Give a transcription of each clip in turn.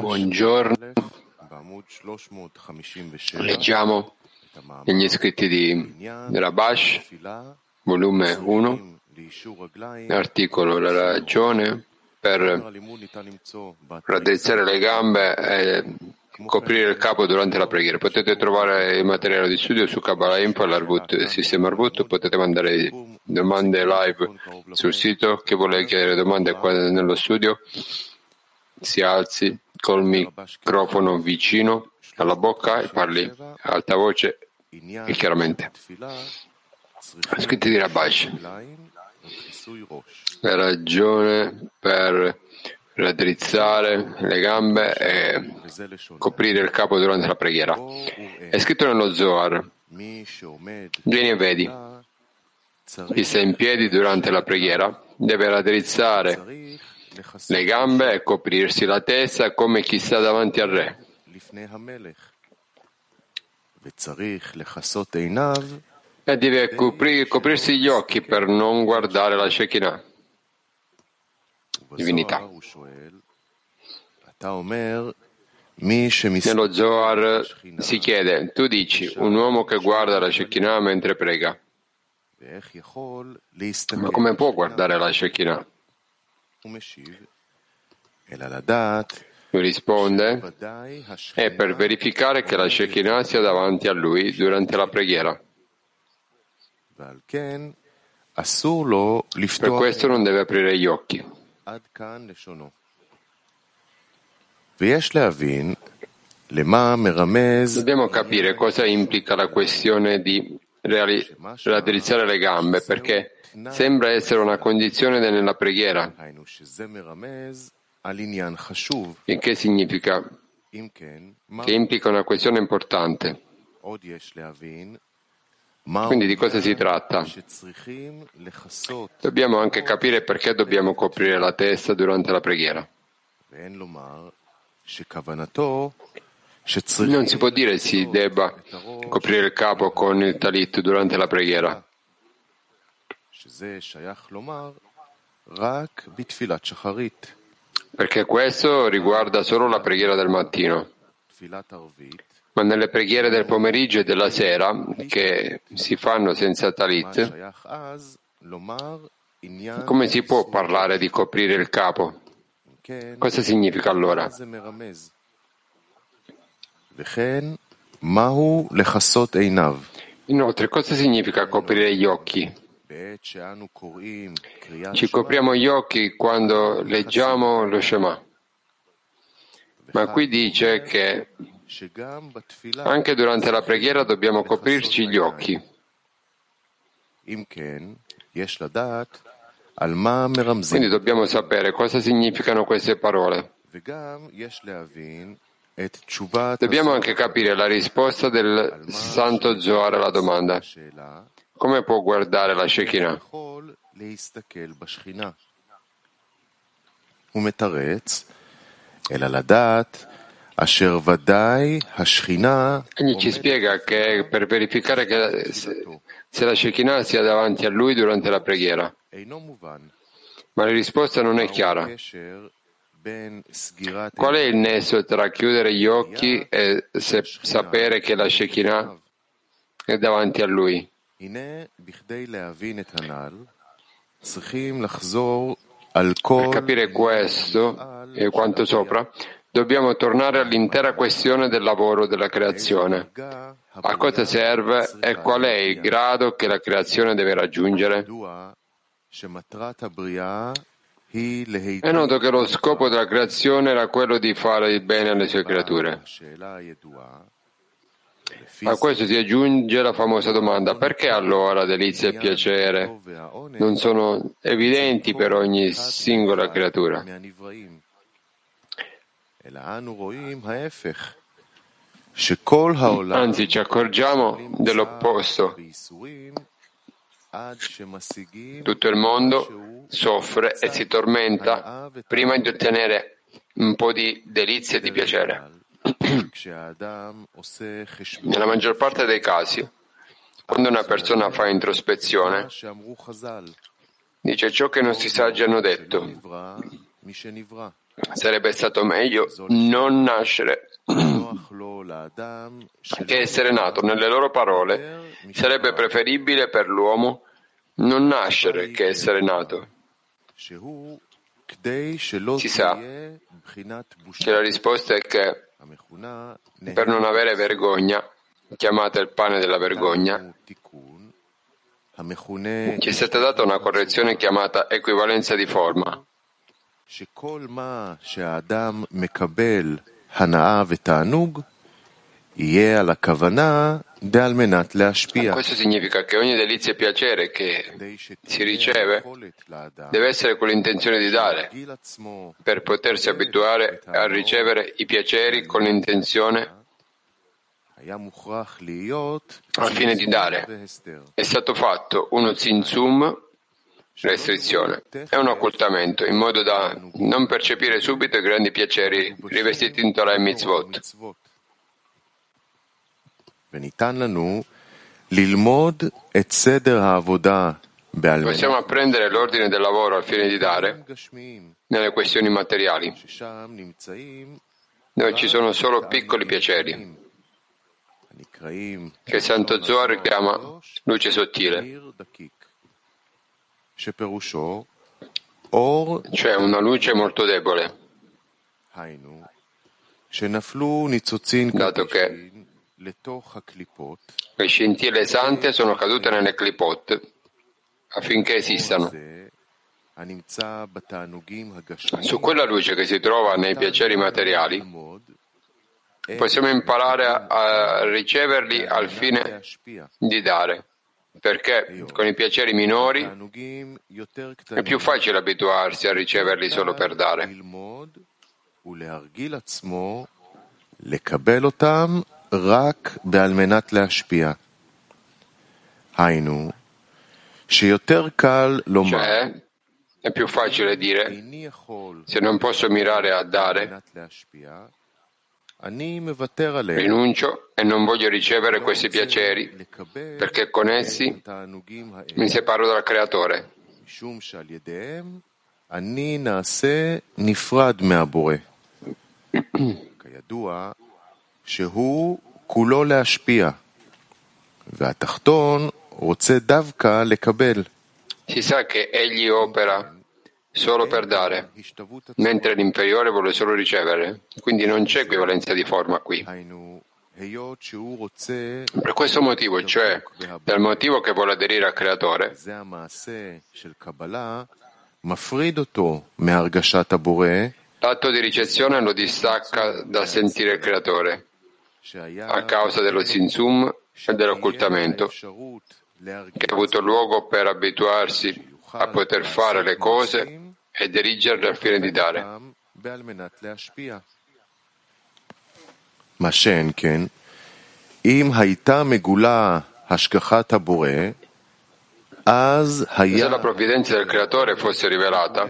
Buongiorno. Leggiamo gli scritti di Rabash, volume 1, articolo La ragione per raddrizzare le gambe è coprire il capo durante la preghiera. Potete trovare il materiale di studio su Kabbalah Info, il sistema Arvut, potete mandare domande live sul sito, chi vuole chiedere domande qua nello studio si alzi col microfono vicino alla bocca e parli alta voce e chiaramente. Scritti di Rabash. La ragione per raddrizzare le gambe e coprire il capo durante la preghiera. È scritto nello Zohar. Vieni e vedi. Chi sta in piedi durante la preghiera deve raddrizzare le gambe e coprirsi la testa come chi sta davanti al re. E deve coprir, coprirsi gli occhi per non guardare la Shekinah divinità. Nello Zohar si chiede, tu dici, un uomo che guarda la Shekinah mentre prega, ma come può guardare la Shekinah? Lui risponde, è per verificare che la Shekinah sia davanti a lui durante la preghiera. Per questo non deve aprire gli occhi. Dobbiamo capire cosa implica la questione di reali- le gambe, perché sembra essere una condizione nella preghiera. Il che significa che implica una questione importante. Quindi di cosa si tratta? Dobbiamo anche capire perché dobbiamo coprire la testa durante la preghiera. Non si può dire si debba coprire il capo con il talit durante la preghiera. Perché questo riguarda solo la preghiera del mattino. Ma nelle preghiere del pomeriggio e della sera, che si fanno senza talit, come si può parlare di coprire il capo? Cosa significa allora? Inoltre, cosa significa coprire gli occhi? Ci copriamo gli occhi quando leggiamo lo Shema. Ma qui dice che anche durante la preghiera dobbiamo coprirci gli occhi. Quindi dobbiamo sapere cosa significano queste parole. Dobbiamo anche capire la risposta del Santo Zohar alla domanda. Come può guardare la Shekinah? Egli ci spiega che è per verificare che se la Shekinah sia davanti a lui durante la preghiera. Ma la risposta non è chiara. Qual è il nesso tra chiudere gli occhi e sapere che la Shekinah è davanti a lui? Per capire questo e quanto sopra, dobbiamo tornare all'intera questione del lavoro della creazione. A cosa serve e qual è il grado che la creazione deve raggiungere? È noto che lo scopo della creazione era quello di fare il bene alle sue creature. A questo si aggiunge la famosa domanda perché allora delizia e piacere non sono evidenti per ogni singola creatura? Anzi, ci accorgiamo dell'opposto. Tutto il mondo soffre e si tormenta prima di ottenere un po' di delizia e di piacere. Nella maggior parte dei casi, quando una persona fa introspezione, dice ciò che non si sa già hanno detto. Sarebbe stato meglio non nascere che essere nato. Nelle loro parole, sarebbe preferibile per l'uomo non nascere che essere nato. Si sa che la risposta è che per non avere vergogna, chiamata il pane della vergogna, ci è stata data una correzione chiamata equivalenza di forma, questo significa che ogni delizia e piacere che si riceve deve essere con l'intenzione di dare, per potersi abituare a ricevere i piaceri con l'intenzione al fine di dare. È stato fatto uno zinzum, restrizione, e un occultamento, in modo da non percepire subito i grandi piaceri rivestiti in Torah e Mitzvot. Possiamo apprendere l'ordine del lavoro al fine di dare nelle questioni materiali, dove ci sono solo piccoli piaceri, che il Santo Zohar chiama luce sottile, cioè una luce molto debole, dato che le scintille sante sono cadute nelle clipot affinché esistano. Su quella luce che si trova nei piaceri materiali possiamo imparare a riceverli al fine di dare, perché con i piaceri minori è più facile abituarsi a riceverli solo per dare. רק על מנת להשפיע. היינו, שיותר קל לומר, Cioè, è più facile dire, se non posso mirare a dare, rinuncio e non voglio ricevere questi piaceri, perché con essi mi separo dal Creatore. כידוע, שהוא כולו להשפיע, והתחתון רוצה דווקא לקבל. Si sa che egli opera solo per dare, mentre l'inferiore vuole solo ricevere, quindi non c'è equivalenza di forma qui. Per questo motivo, cioè dal motivo che vuole aderire al Creatore, l'atto di ricezione lo distacca dal sentire il Creatore a causa dello zinzum e dell'occultamento che ha avuto luogo per abituarsi a poter fare le cose e dirigerle al fine di dare. מה שאין כן, אם הייתה מגולה השגחת הבורא, אז Se היה la provvidenza del Creatore fosse rivelata,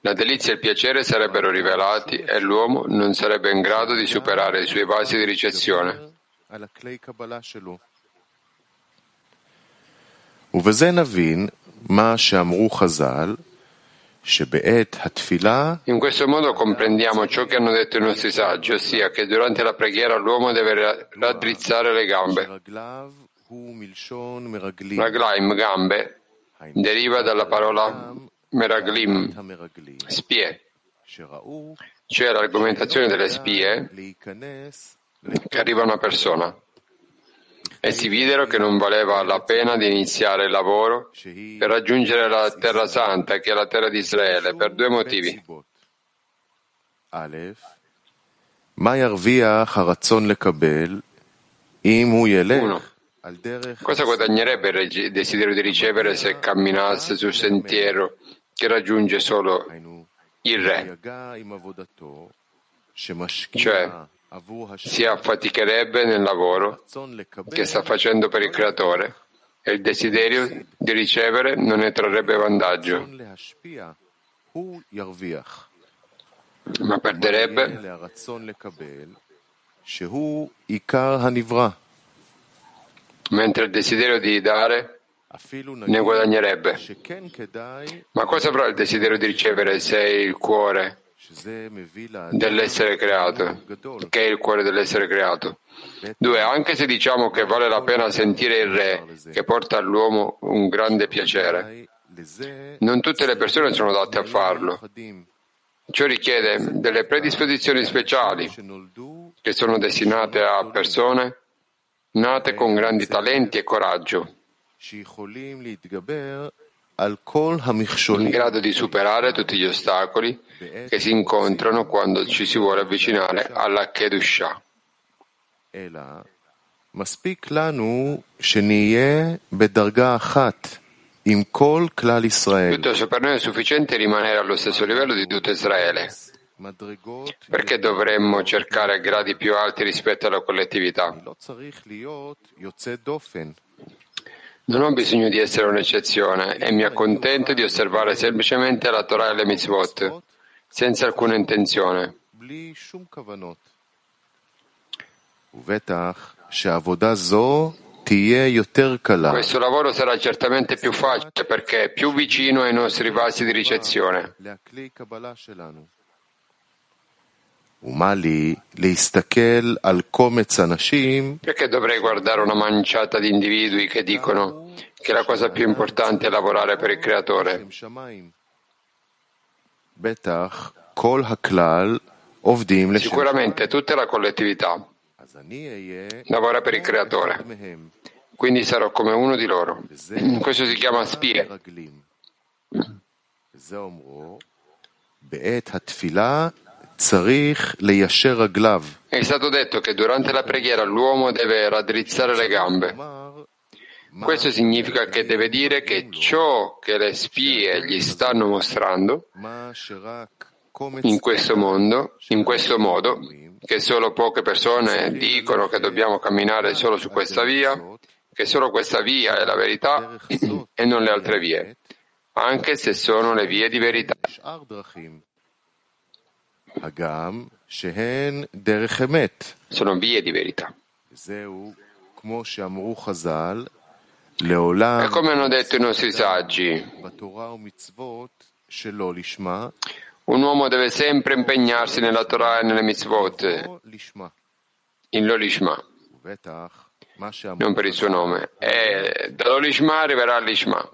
la delizia e il piacere sarebbero rivelati e l'uomo non sarebbe in grado di superare i suoi vasi di ricezione. על הכלי קבלה שלו. ובזה נבין מה שאמרו חז"ל, שבעת התפילה in questo modo comprendiamo ciò che hanno detto i nostri saggi, ossia che durante la preghiera l'uomo deve raddrizzare le gambe. Raglaim, gambe, deriva dalla parola meraglim, spie, cioè l'argomentazione delle spie che arriva a una persona e si videro che non valeva la pena di iniziare il lavoro per raggiungere la terra santa, che è la terra di Israele, per due motivi. Uno. Cosa guadagnerebbe il desiderio di ricevere se camminasse sul sentiero che raggiunge solo il re? Cioè, si affaticherebbe nel lavoro che sta facendo per il Creatore e il desiderio di ricevere non ne trarrebbe vantaggio, ma perderebbe? Mentre il desiderio di dare ne guadagnerebbe. Ma cosa avrà il desiderio di ricevere se il cuore dell'essere creato, che è il cuore dell'essere creato. Due, anche se diciamo che vale la pena sentire il Re, che porta all'uomo un grande piacere, non tutte le persone sono adatte a farlo. Ciò richiede delle predisposizioni speciali che sono destinate a persone nate con grandi talenti e coraggio, in grado di superare tutti gli ostacoli che si incontrano quando ci si vuole avvicinare alla Kedusha. Tutto ciò per noi è sufficiente rimanere allo stesso livello di tutto Israele. Perché dovremmo cercare gradi più alti rispetto alla collettività? Non ho bisogno di essere un'eccezione e mi accontento di osservare semplicemente la Torah e le mitzvot, senza alcuna intenzione. Questo lavoro sarà certamente più facile perché è più vicino ai nostri vasi di ricezione. Perché dovrei guardare una manciata di individui che dicono che la cosa più importante è lavorare per il Creatore? Sicuramente tutta la collettività lavora per il Creatore, quindi sarò come uno di loro. Questo si chiama spie. È stato detto che durante la preghiera l'uomo deve raddrizzare le gambe. Questo significa che deve dire che ciò che le spie gli stanno mostrando in questo mondo, in questo modo, che solo poche persone dicono che dobbiamo camminare solo su questa via, che solo questa via è la verità e non le altre vie, anche se sono le vie di verità. Sono vie di verità. E come hanno detto i nostri saggi, un uomo deve sempre impegnarsi nella Torah e nelle mitzvot, in Lolishma, non per il suo nome. E dall'Olishma arriverà all'Ishma.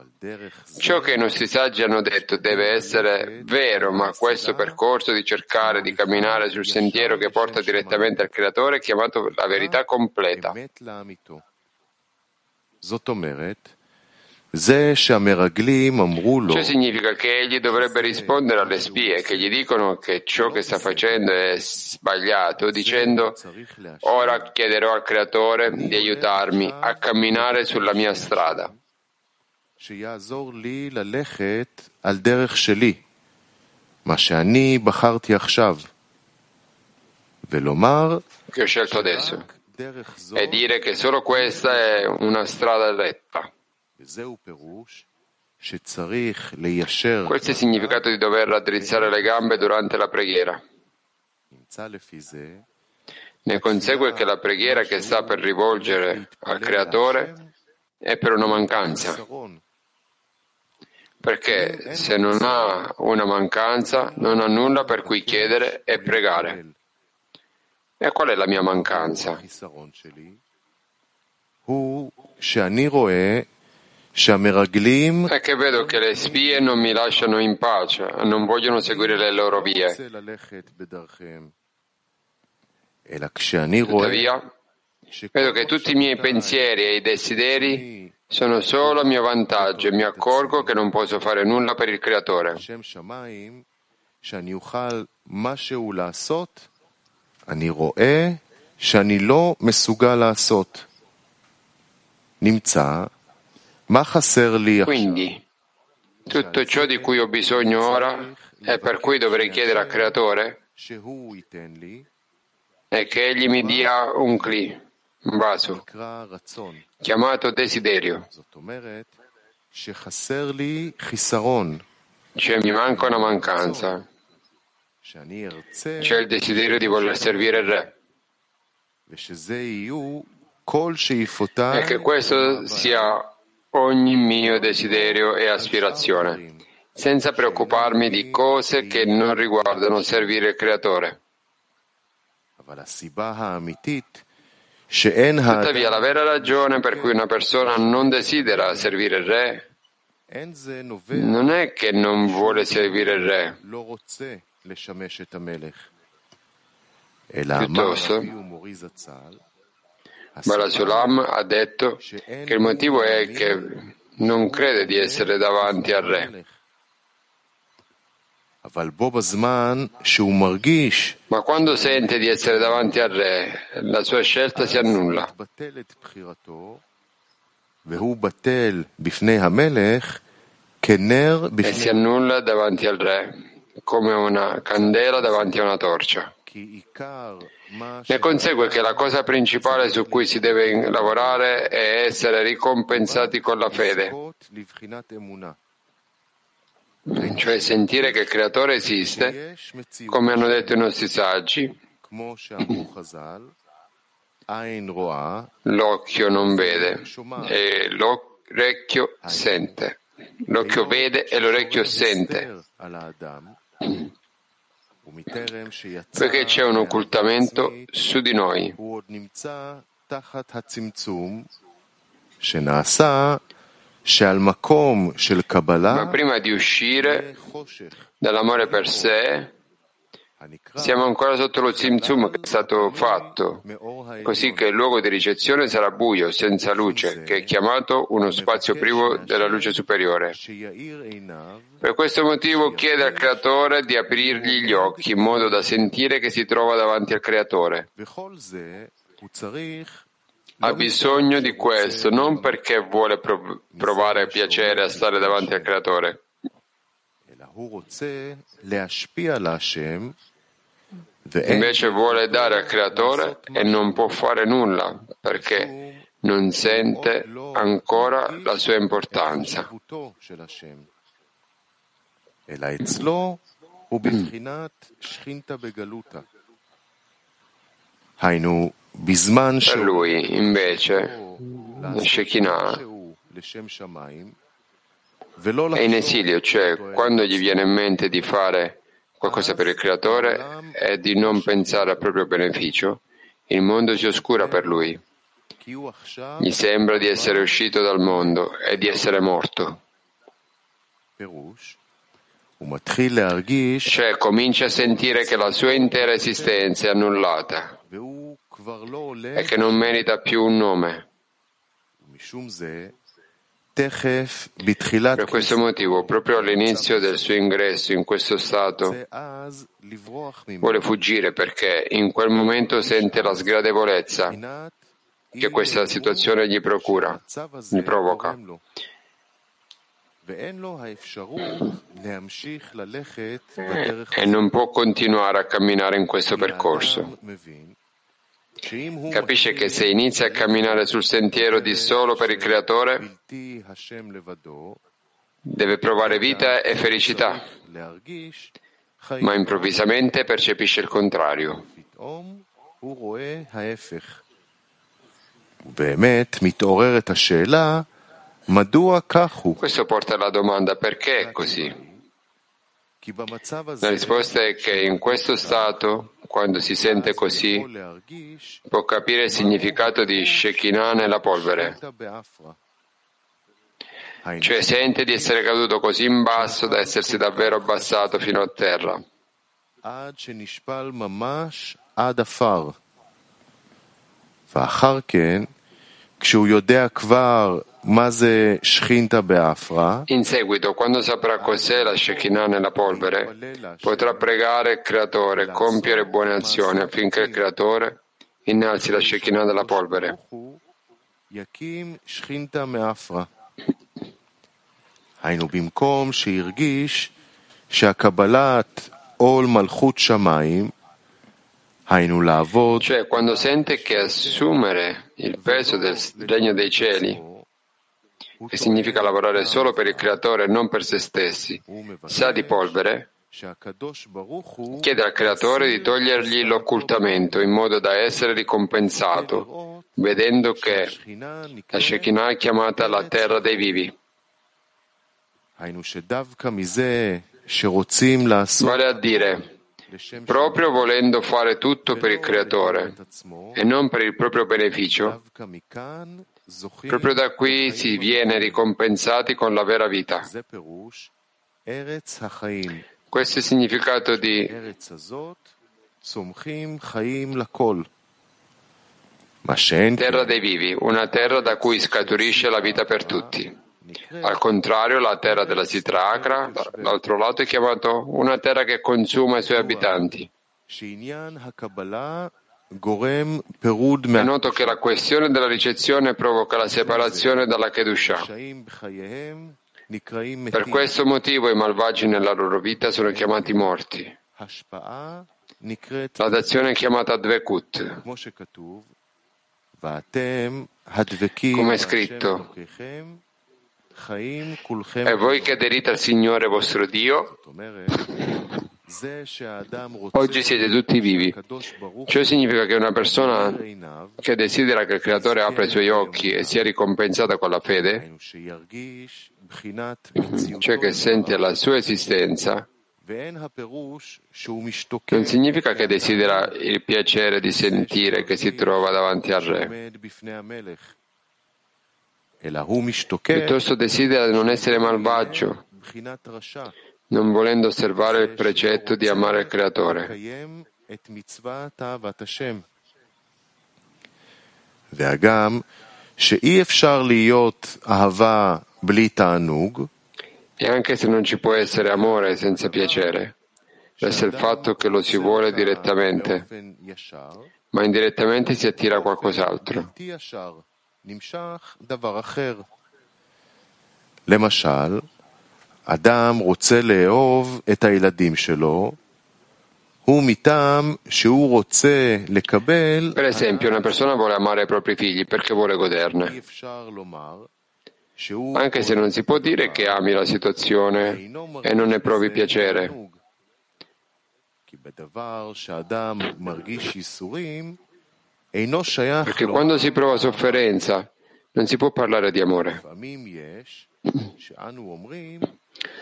Ciò che i nostri saggi hanno detto deve essere vero, ma questo percorso di cercare di camminare sul sentiero che porta direttamente al Creatore è chiamato la verità completa. Ciò significa che egli dovrebbe rispondere alle spie che gli dicono che ciò che sta facendo è sbagliato, dicendo ora chiederò al Creatore di aiutarmi a camminare sulla mia strada. Che ho scelto adesso e dire che solo questa è una strada retta. Questo è il significato di dover raddrizzare le gambe durante la preghiera. Ne consegue che la preghiera che sta per rivolgere al Creatore è per una mancanza. Perché se non ha una mancanza, non ha nulla per cui chiedere e pregare. E qual è la mia mancanza? È che vedo che le spie non mi lasciano in pace, non vogliono seguire le loro vie. Tuttavia, vedo che tutti i miei pensieri e i desideri sono solo a mio vantaggio e mi accorgo che non posso fare nulla per il Creatore. אני רואה שאני לא מסוגל לעשות. נמצא quindi, tutto ciò di cui ho bisogno ora e per cui dovrei chiedere al Creatore è che Egli mi dia un cli, vaso, chiamato desiderio. Cioè mi manca una mancanza. C'è il desiderio di voler servire il Re. E che questo sia ogni mio desiderio e aspirazione, senza preoccuparmi di cose che non riguardano servire il Creatore. Tuttavia, la vera ragione per cui una persona non desidera servire il Re non è che non vuole servire il Re. Piuttosto, Balasulam ha detto che il motivo è che non crede di essere davanti al Re. Ma quando sente di essere davanti al Re, la sua scelta si annulla. E si annulla davanti al Re, come una candela davanti a una torcia. Ne consegue che la cosa principale su cui si deve lavorare è essere ricompensati con la fede, cioè sentire che il Creatore esiste, come hanno detto i nostri saggi. L'occhio non vede e l'orecchio sente. L'occhio vede e l'orecchio sente. Perché c'è un occultamento su di noi. Ma prima di uscire dall'amore per sé, siamo ancora sotto lo Tzimtzum che è stato fatto, così che il luogo di ricezione sarà buio, senza luce, che è chiamato uno spazio privo della luce superiore. Per questo motivo chiede al Creatore di aprirgli gli occhi in modo da sentire che si trova davanti al Creatore. Ha bisogno di questo non perché vuole prov- provare piacere a stare davanti al Creatore. Invece vuole dare al creatore e non può fare nulla perché non sente ancora la sua importanza. Per lui, invece, Shekinah è in esilio, cioè quando gli viene in mente di fare qualcosa per il creatore e di non pensare al proprio beneficio, il mondo si oscura per lui. Gli sembra di essere uscito dal mondo e di essere morto. Cioè comincia a sentire che la sua intera esistenza è annullata e che non merita più un nome. Per questo motivo, proprio all'inizio del suo ingresso in questo stato, vuole fuggire perché in quel momento sente la sgradevolezza che questa situazione gli procura, gli provoca. E non può continuare a camminare in questo percorso. Capisce che se inizia a camminare sul sentiero di solo per il Creatore, deve provare vita e felicità, ma improvvisamente percepisce il contrario. Questo porta alla domanda perché è così? La risposta è che in questo stato, quando si sente così, può capire il significato di Shekinah nella polvere. Cioè sente di essere caduto così in basso da essersi davvero abbassato fino a terra. ואחר כן, כשהוא יודע כבר in seguito, quando saprà cos'è la Shekinah nella polvere, potrà pregare il Creatore, compiere buone azioni affinché il Creatore innalzi la Shekinah della polvere. היינו, במקום שהרגיש שהקבלת עול מלכות שמיים, cioè quando sente che assumere il peso del regno dei cieli che significa lavorare solo per il Creatore e non per se stessi, sa di polvere, chiede al Creatore di togliergli l'occultamento in modo da essere ricompensato, vedendo che la Shekinah è chiamata la terra dei vivi. Vale a dire, proprio volendo fare tutto per il creatore e non per il proprio beneficio, proprio da qui si viene ricompensati con la vera vita. Questo è il significato di terra dei vivi, una terra da cui scaturisce la vita per tutti. Al contrario, la terra della Sitra Akra, l'altro lato, è chiamato una terra che consuma i suoi abitanti. È noto che la questione della ricezione provoca la separazione dalla Kedusha. Per questo motivo i malvagi nella loro vita sono chiamati morti. La dazione è chiamata Dvekut. Come è scritto, e voi che aderite al Signore vostro Dio, oggi siete tutti vivi. Ciò significa che una persona che desidera che il Creatore apra i suoi occhi e sia ricompensata con la fede, cioè che sente la sua esistenza, non significa che desidera il piacere di sentire che si trova davanti al Re. Piuttosto desidera non essere malvagio, non volendo osservare il precetto di amare il Creatore. E anche se non ci può essere amore senza piacere, resta il fatto che lo si vuole direttamente, ma indirettamente si attira qualcos'altro. למשל, אדם רוצה לאהוב את הילדים שלו, הוא מטעם שהוא רוצה לקבל... Per esempio, una persona vuole amare i propri figli perché vuole goderne. Anche se non si può dire che ami la situazione e non ne provi piacere. Perché quando si prova sofferenza non si può parlare di amore.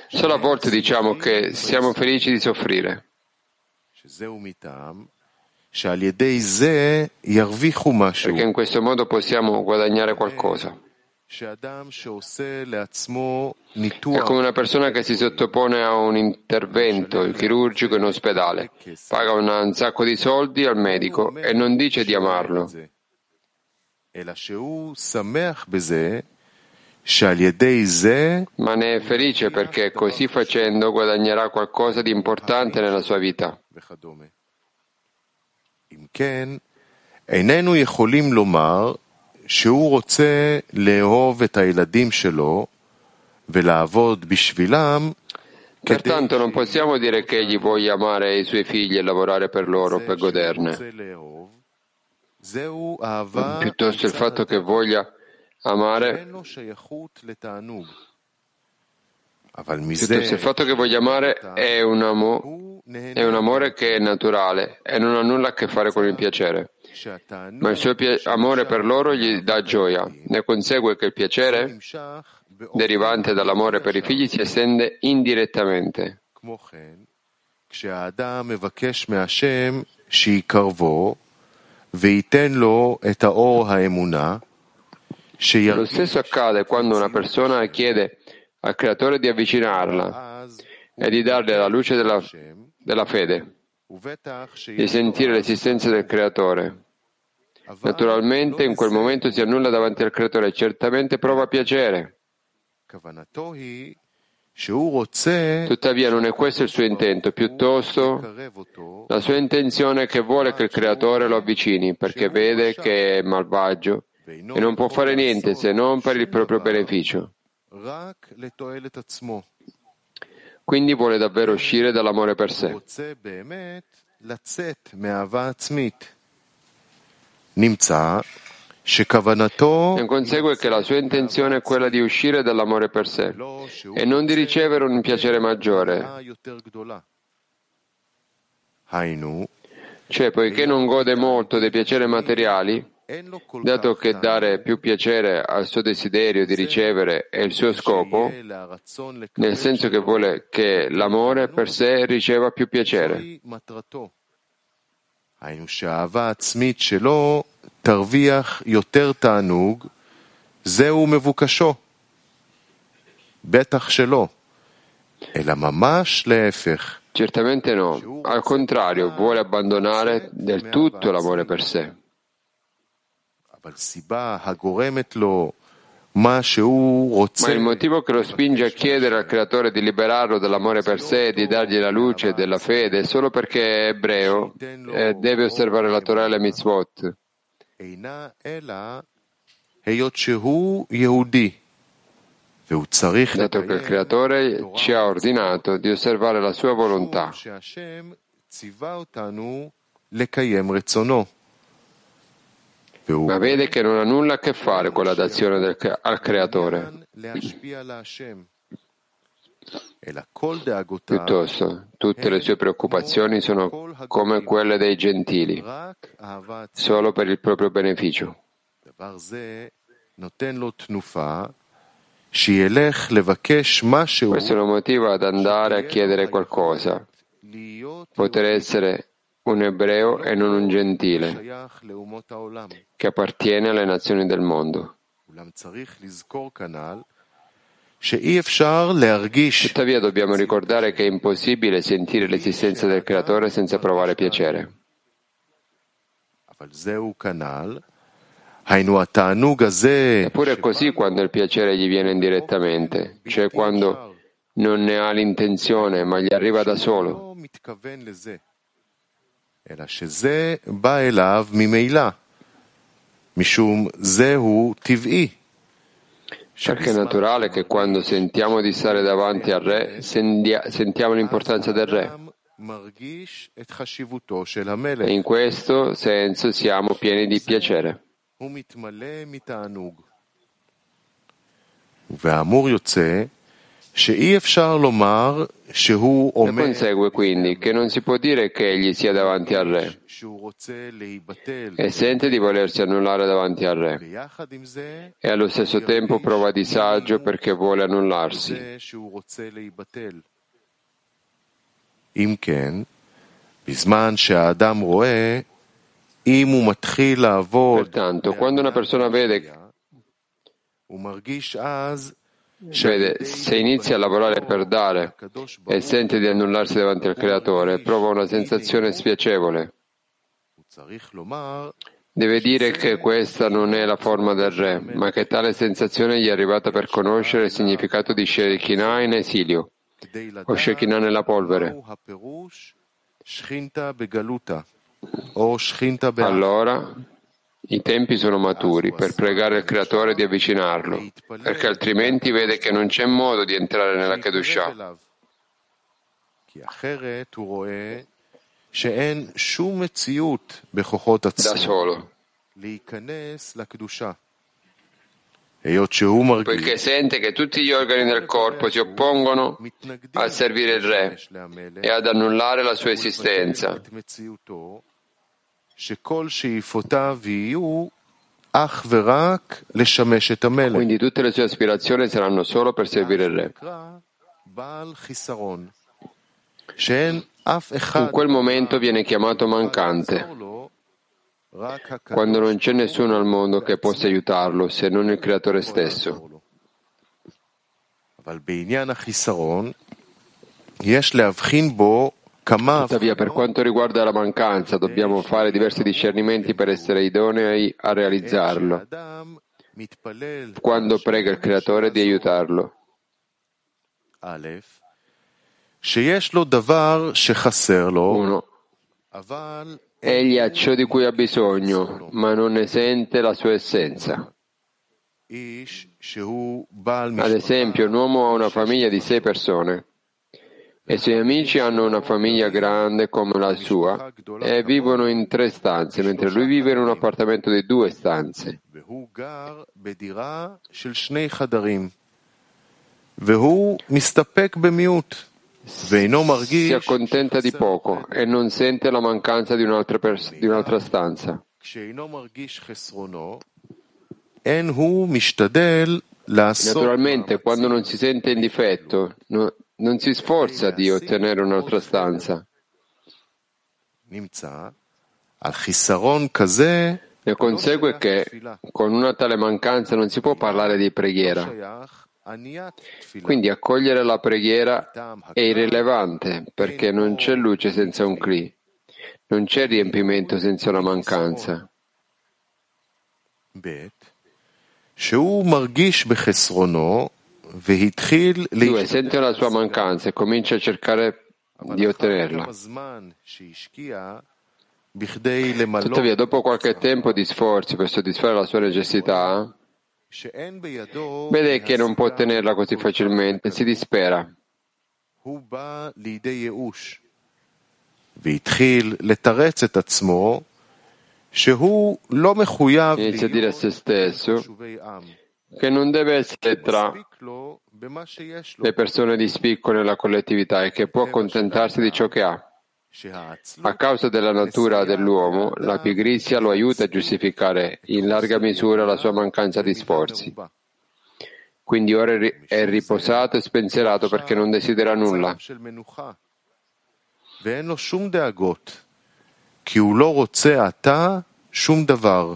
Solo a volte diciamo che siamo felici di soffrire. Perché in questo modo possiamo guadagnare qualcosa. È come una persona che si sottopone a un intervento chirurgico in ospedale, paga un sacco di soldi al medico e non dice di amarlo Ma ne è felice perché così facendo guadagnerà qualcosa di importante nella sua vita. איננו יכולים לומר שהוא רוצה לאהוב את הילדים שלו ולעבוד בשבילם Pertanto non possiamo dire che egli voglia amare i suoi figli e lavorare per loro per goderne. Piuttosto il fatto che voglia amare Piuttosto il fatto che voglia amare è un, amo, è un amore che è naturale e non ha nulla a che fare con il piacere. Ma il suo amore per loro gli dà gioia. Ne consegue che il piacere derivante dall'amore per i figli si estende indirettamente. Lo stesso accade quando una persona chiede al Creatore di avvicinarla e di darle la luce della, della fede, di sentire l'esistenza del Creatore. Naturalmente in quel momento si annulla davanti al Creatore e certamente prova piacere. Tuttavia non è questo il suo intento, piuttosto la sua intenzione è che vuole che il Creatore lo avvicini perché vede che è malvagio e non può fare niente se non per il proprio beneficio. Quindi vuole davvero uscire dall'amore per sé. Ne consegue che la sua intenzione è quella di uscire dall'amore per sé e non di ricevere un piacere maggiore. Cioè, poiché non gode molto dei piaceri materiali, Dato che dare più piacere al suo desiderio di ricevere è il suo scopo, nel senso che vuole che l'amore per sé riceva più piacere. Certamente no, al contrario, vuole abbandonare del tutto l'amore per sé. Ma il motivo che lo spinge a chiedere al creatore di liberarlo dall'amore per sé e di dargli la luce della fede è solo perché è ebreo e deve osservare la Torah e la mitzvot. Dato che il creatore ci ha ordinato di osservare la sua volontà ma vede che non ha nulla a che fare con la dazione del, al creatore. Piuttosto, tutte le sue preoccupazioni sono come quelle dei gentili, solo per il proprio beneficio. Questo lo motiva ad andare a chiedere qualcosa, poter essere un ebreo e non un gentile, che appartiene alle nazioni del mondo. Tuttavia dobbiamo ricordare che è impossibile sentire l'esistenza del Creatore senza provare piacere. Eppure è così quando il piacere gli viene indirettamente, cioè quando non ne ha l'intenzione ma gli arriva da solo. Perché è naturale che quando sentiamo di stare davanti al re, sendia- sentiamo l'importanza del re. האדם מרגיש את חשיבותו של E המלך, in questo senso siamo pieni di piacere. הוא מתמלא מתענוג. והאמור יוצא שאי אפשר לומר שהוא e consegue quindi che non si può dire che egli sia davanti al re. E sente di volersi annullare davanti al re. E allo stesso tempo prova disagio perché vuole annullarsi. Pertanto, quando una persona vede cioè, se inizia a lavorare per dare e sente di annullarsi davanti al Creatore, prova una sensazione spiacevole. Deve dire che questa non è la forma del re, ma che tale sensazione gli è arrivata per conoscere il significato di Shekinah in esilio, o Shekinah nella polvere. Allora, i tempi sono maturi per pregare il Creatore di avvicinarlo, perché altrimenti vede che non c'è modo di entrare nella Kedusha. Da solo. Perché sente che tutti gli organi del corpo si oppongono a servire il Re e ad annullare la sua esistenza Quindi tutte le sue aspirazioni saranno solo per servire il re. נקרא בעל חיסרון, שאין אף אחד In quel momento viene chiamato mancante, לעזור לו, רק הקדוש quando non c'è nessuno al mondo che possa aiutarlo se non il creatore stesso. לעזור לו. אבל בעניין החיסרון, יש להבחין בו כמה Tuttavia, per quanto riguarda la mancanza, dobbiamo fare diversi discernimenti per essere idonei a realizzarlo, quando prega il Creatore di aiutarlo. Uno. Egli ha ciò di cui ha bisogno, ma non ne sente la sua essenza. Ad esempio, un uomo ha una famiglia di sei persone e I suoi amici hanno una famiglia grande come la sua e vivono in tre stanze, mentre lui vive in un appartamento di due stanze. Si accontenta di poco e non sente la mancanza di un'altra, pers- di un'altra stanza. Naturalmente, quando non si sente in difetto, no, non si sforza di ottenere un'altra stanza. נמצא על חיסרון כזה Ne consegue che con una tale mancanza non si può parlare di preghiera. שייך עניית תפילה. Quindi accogliere la preghiera è irrilevante perché non c'è luce senza un cli, non c'è riempimento senza una mancanza. ב' שהוא מרגיש בחסרונו Due, sente la sua mancanza e comincia a cercare di ottenerla. Tuttavia, dopo qualche tempo di sforzi per soddisfare la sua necessità, vede che non può ottenerla così facilmente, si dispera. Inizia a dire a se stesso che non deve essere tra מספיק לו במה שיש לו, le persone di spicco nella collettività e che può accontentarsi di ciò che ha. שהעצלות A causa della natura dell'uomo, la pigrizia lo aiuta a giustificare in larga misura la sua mancanza di sforzi. מרובה. Quindi ora è ri- è riposato e spensierato perché non desidera nulla. מצב של מנוחה. ואין לו שום דאגות, כי הוא לא רוצה עתה שום דבר.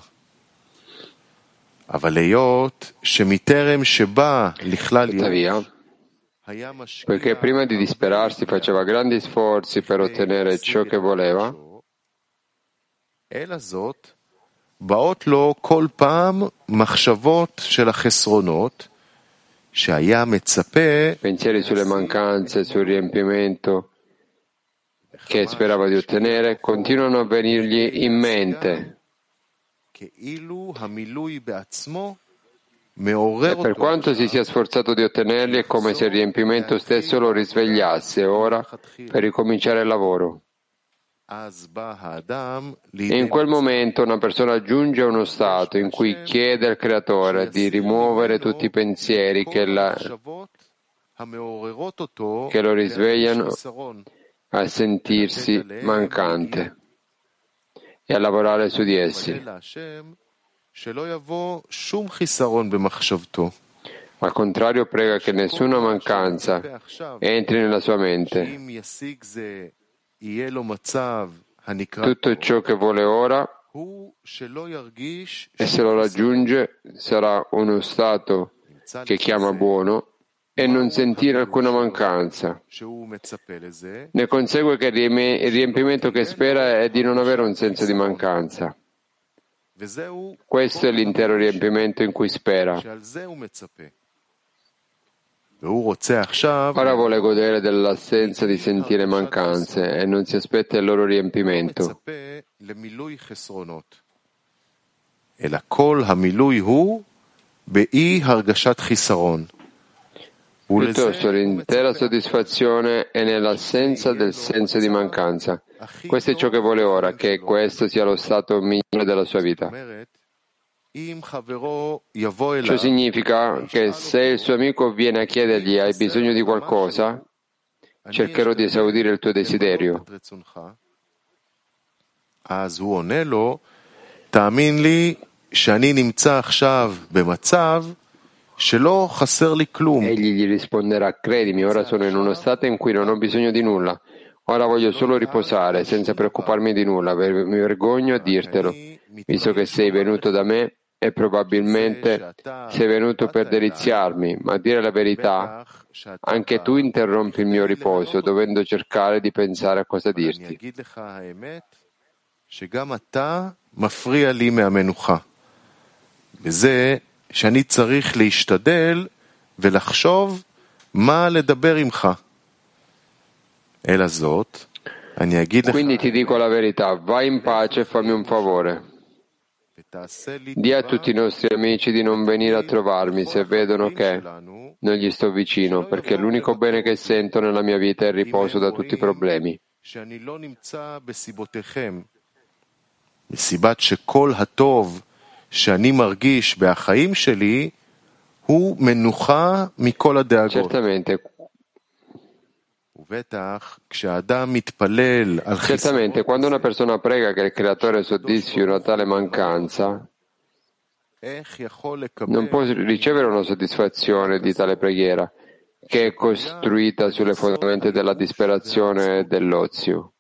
Tuttavia, היה משקיע poiché prima di disperarsi faceva grandi sforzi per ottenere ciò che voleva, אלא זאת, באות לו כל פעם מחשבות של החסרונות, שהיה מצפה pensieri sulle mancanze, sul riempimento che sperava di ottenere, continuano a venirgli in mente. E per quanto si sia sforzato di ottenerli è come se il riempimento stesso lo risvegliasse. Ora per ricominciare il lavoro. E in quel momento una persona giunge a uno stato in cui chiede al Creatore di rimuovere tutti i pensieri che, la, che lo risvegliano a sentirsi mancante e a lavorare su di essi. Al contrario, prega che nessuna mancanza entri nella sua mente. Tutto ciò che vuole ora e se lo raggiunge sarà uno stato che chiama buono e non sentire alcuna mancanza. שהוא מצפה לזה, Ne consegue che il rieme- il riempimento che spera è di non avere un senso di mancanza. וזהו Questo è l'intero riempimento in cui spera. שעל זה הוא מצפה. והוא רוצה עכשיו Ora vuole godere dell'assenza di sentire mancanze e non si aspetta il loro riempimento. מצפה למילוי חסרונות. אלא כל המילוי הוא באי הרגשת חיסרון. ולזה Piuttosto הוא l'intera מצפה. soddisfazione è nell'assenza del senso di mancanza. Questo è ciò che vuole ora, che questo sia lo stato migliore della sua vita. אומרת, אם חברו יבוא Ciò אליו, significa che se il suo amico viene a chiedergli hai bisogno di qualcosa, אני cercherò di esaudire il tuo desiderio. למלא את רצונך. אז הוא עונה לו, תאמין לי שאני נמצא עכשיו במצב Egli gli risponderà, credimi, ora sono in uno stato in cui non ho bisogno di nulla. Ora voglio solo riposare, senza preoccuparmi di nulla. Ver- Mi vergogno a dirtelo, visto che sei venuto da me e probabilmente sei venuto per deliziarmi, ma a dire la verità, בטח שאתה anche tu interrompi il mio riposo, dovendo cercare di pensare a cosa אני dirti. אגיד לך האמת, שגם אתה מפריע לי מהמנוחה. בזה שאני צריך להשתדל ולחשוב מה לדבר עמך. אלא זאת, אני אגיד לך, Quindi ti dico la verità, vai in pace e fammi un favore. ותעשה לי Di a טובה, tutti i nostri amici di non venire a trovarmi se vedono che שלנו, non gli sto vicino, perché l'unico bene che sento nella mia vita è il riposo da tutti i problemi. שאני לא נמצא בסיבותיכם, מסיבת שכל הטוב שאני מרגיש בחיים שלי הוא מנוחה מכל הדאגות. Certamente, ובטח כשאדם מתפלל על Certamente, quando una persona prega che il Creatore soddisfi una tale mancanza, איך יכול non può לקבל ricevere una soddisfazione di tale preghiera, che è costruita sulle fondamenta della disperazione e dell'ozio.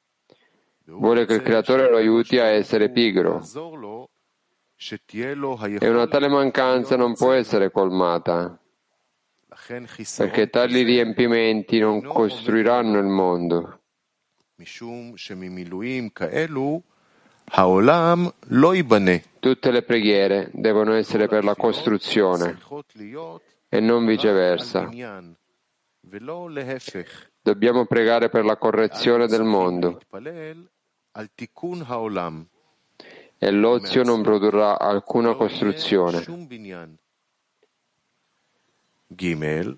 Vuole che il Creatore lo aiuti a essere pigro e una tale mancanza non può essere colmata, perché tali riempimenti non costruiranno il mondo. Tutte le preghiere devono essere per la costruzione e non viceversa. Dobbiamo pregare per la correzione del mondo e l'ozio non produrrà alcuna costruzione. Gimel,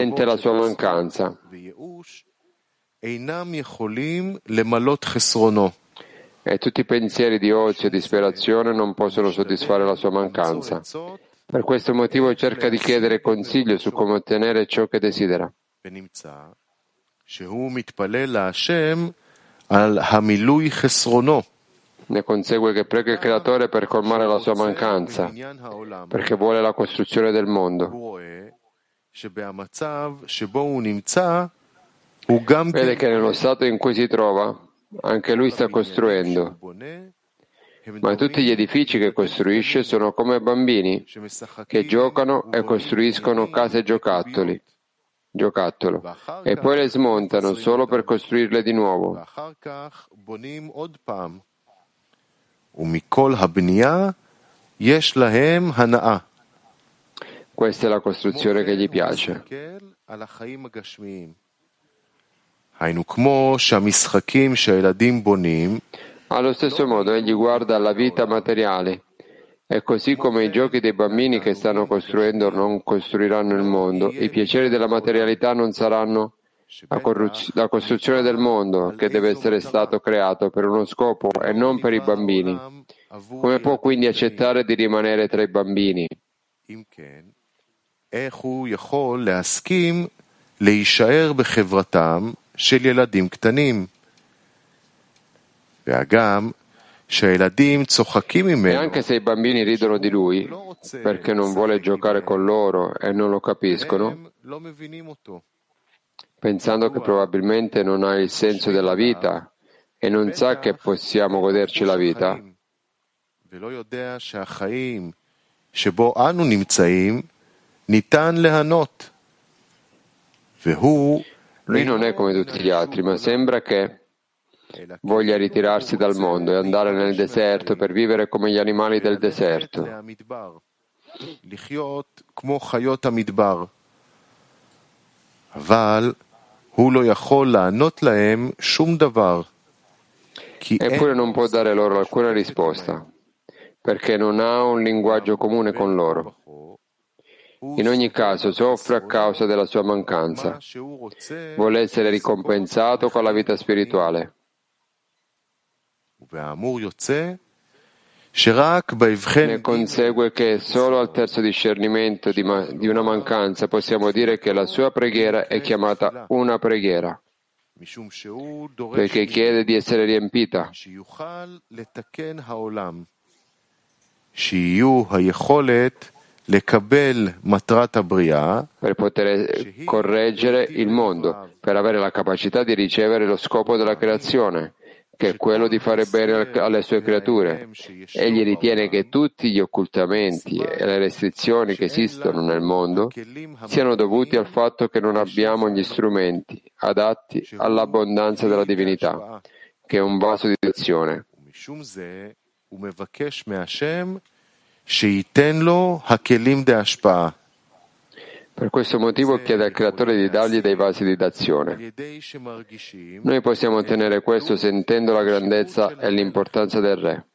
Sente la sua mancanza. E tutti i pensieri di ozio e disperazione non possono soddisfare la sua mancanza. Per questo motivo cerca di chiedere consiglio su come ottenere ciò che desidera. Ne consegue che prega il Creatore per colmare la sua mancanza, perché vuole la costruzione del mondo. Vede che nello stato in cui si trova, anche lui sta costruendo. Ma tutti gli edifici che costruisce sono come bambini che giocano e costruiscono case e giocattoli giocattolo e poi le smontano solo per costruirle di nuovo. Questa è la costruzione che gli piace. Allo stesso modo egli guarda alla vita materiale e così come i giochi dei bambini che stanno costruendo non costruiranno il mondo, i piaceri della materialità non saranno la, corruz- la costruzione del mondo che deve essere stato creato per uno scopo e non per i bambini. Come può quindi accettare di rimanere tra i bambini? אם כן, איך הוא יכול להסכים להישאר בחברתם של ילדים קטנים? והגם שהילדים צוחקים e anche se i bambini ridono di lui perché non vuole giocare con loro e non lo capiscono, pensando che probabilmente non ha il senso della vita e non sa che possiamo goderci la vita. Lui non è come tutti gli altri, ma sembra che voglia ritirarsi dal mondo e andare nel deserto per vivere come gli animali del deserto. Eppure non può dare loro alcuna risposta, perché non ha un linguaggio comune con loro. In ogni caso soffre a causa della sua mancanza. Vuole essere ricompensato con la vita spirituale. Ne consegue che solo al terzo discernimento di, ma- di una mancanza possiamo dire che la sua preghiera è chiamata una preghiera, perché chiede di essere riempita. per poter correggere il mondo, per avere la capacità di ricevere lo scopo della creazione che è quello di fare bene al- alle sue creature. Egli ritiene che tutti gli occultamenti e le restrizioni che esistono nel mondo siano dovuti al fatto che non abbiamo gli strumenti adatti all'abbondanza della divinità, che è un vaso di azione. ומשום זה הוא מבקש מהשם שייתן לו הכלים דהשפעה, Per questo motivo chiede al Creatore di dargli dei vasi di d'azione. Noi possiamo ottenere questo sentendo la grandezza e l'importanza del Re.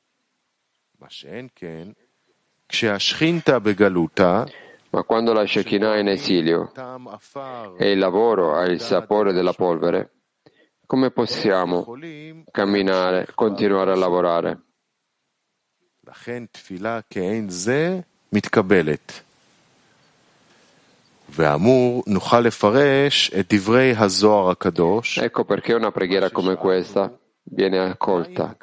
Ma quando la Shekinah è in esilio e il lavoro ha il sapore della polvere, come possiamo camminare, continuare a lavorare? Ecco perché una preghiera come questa viene accolta.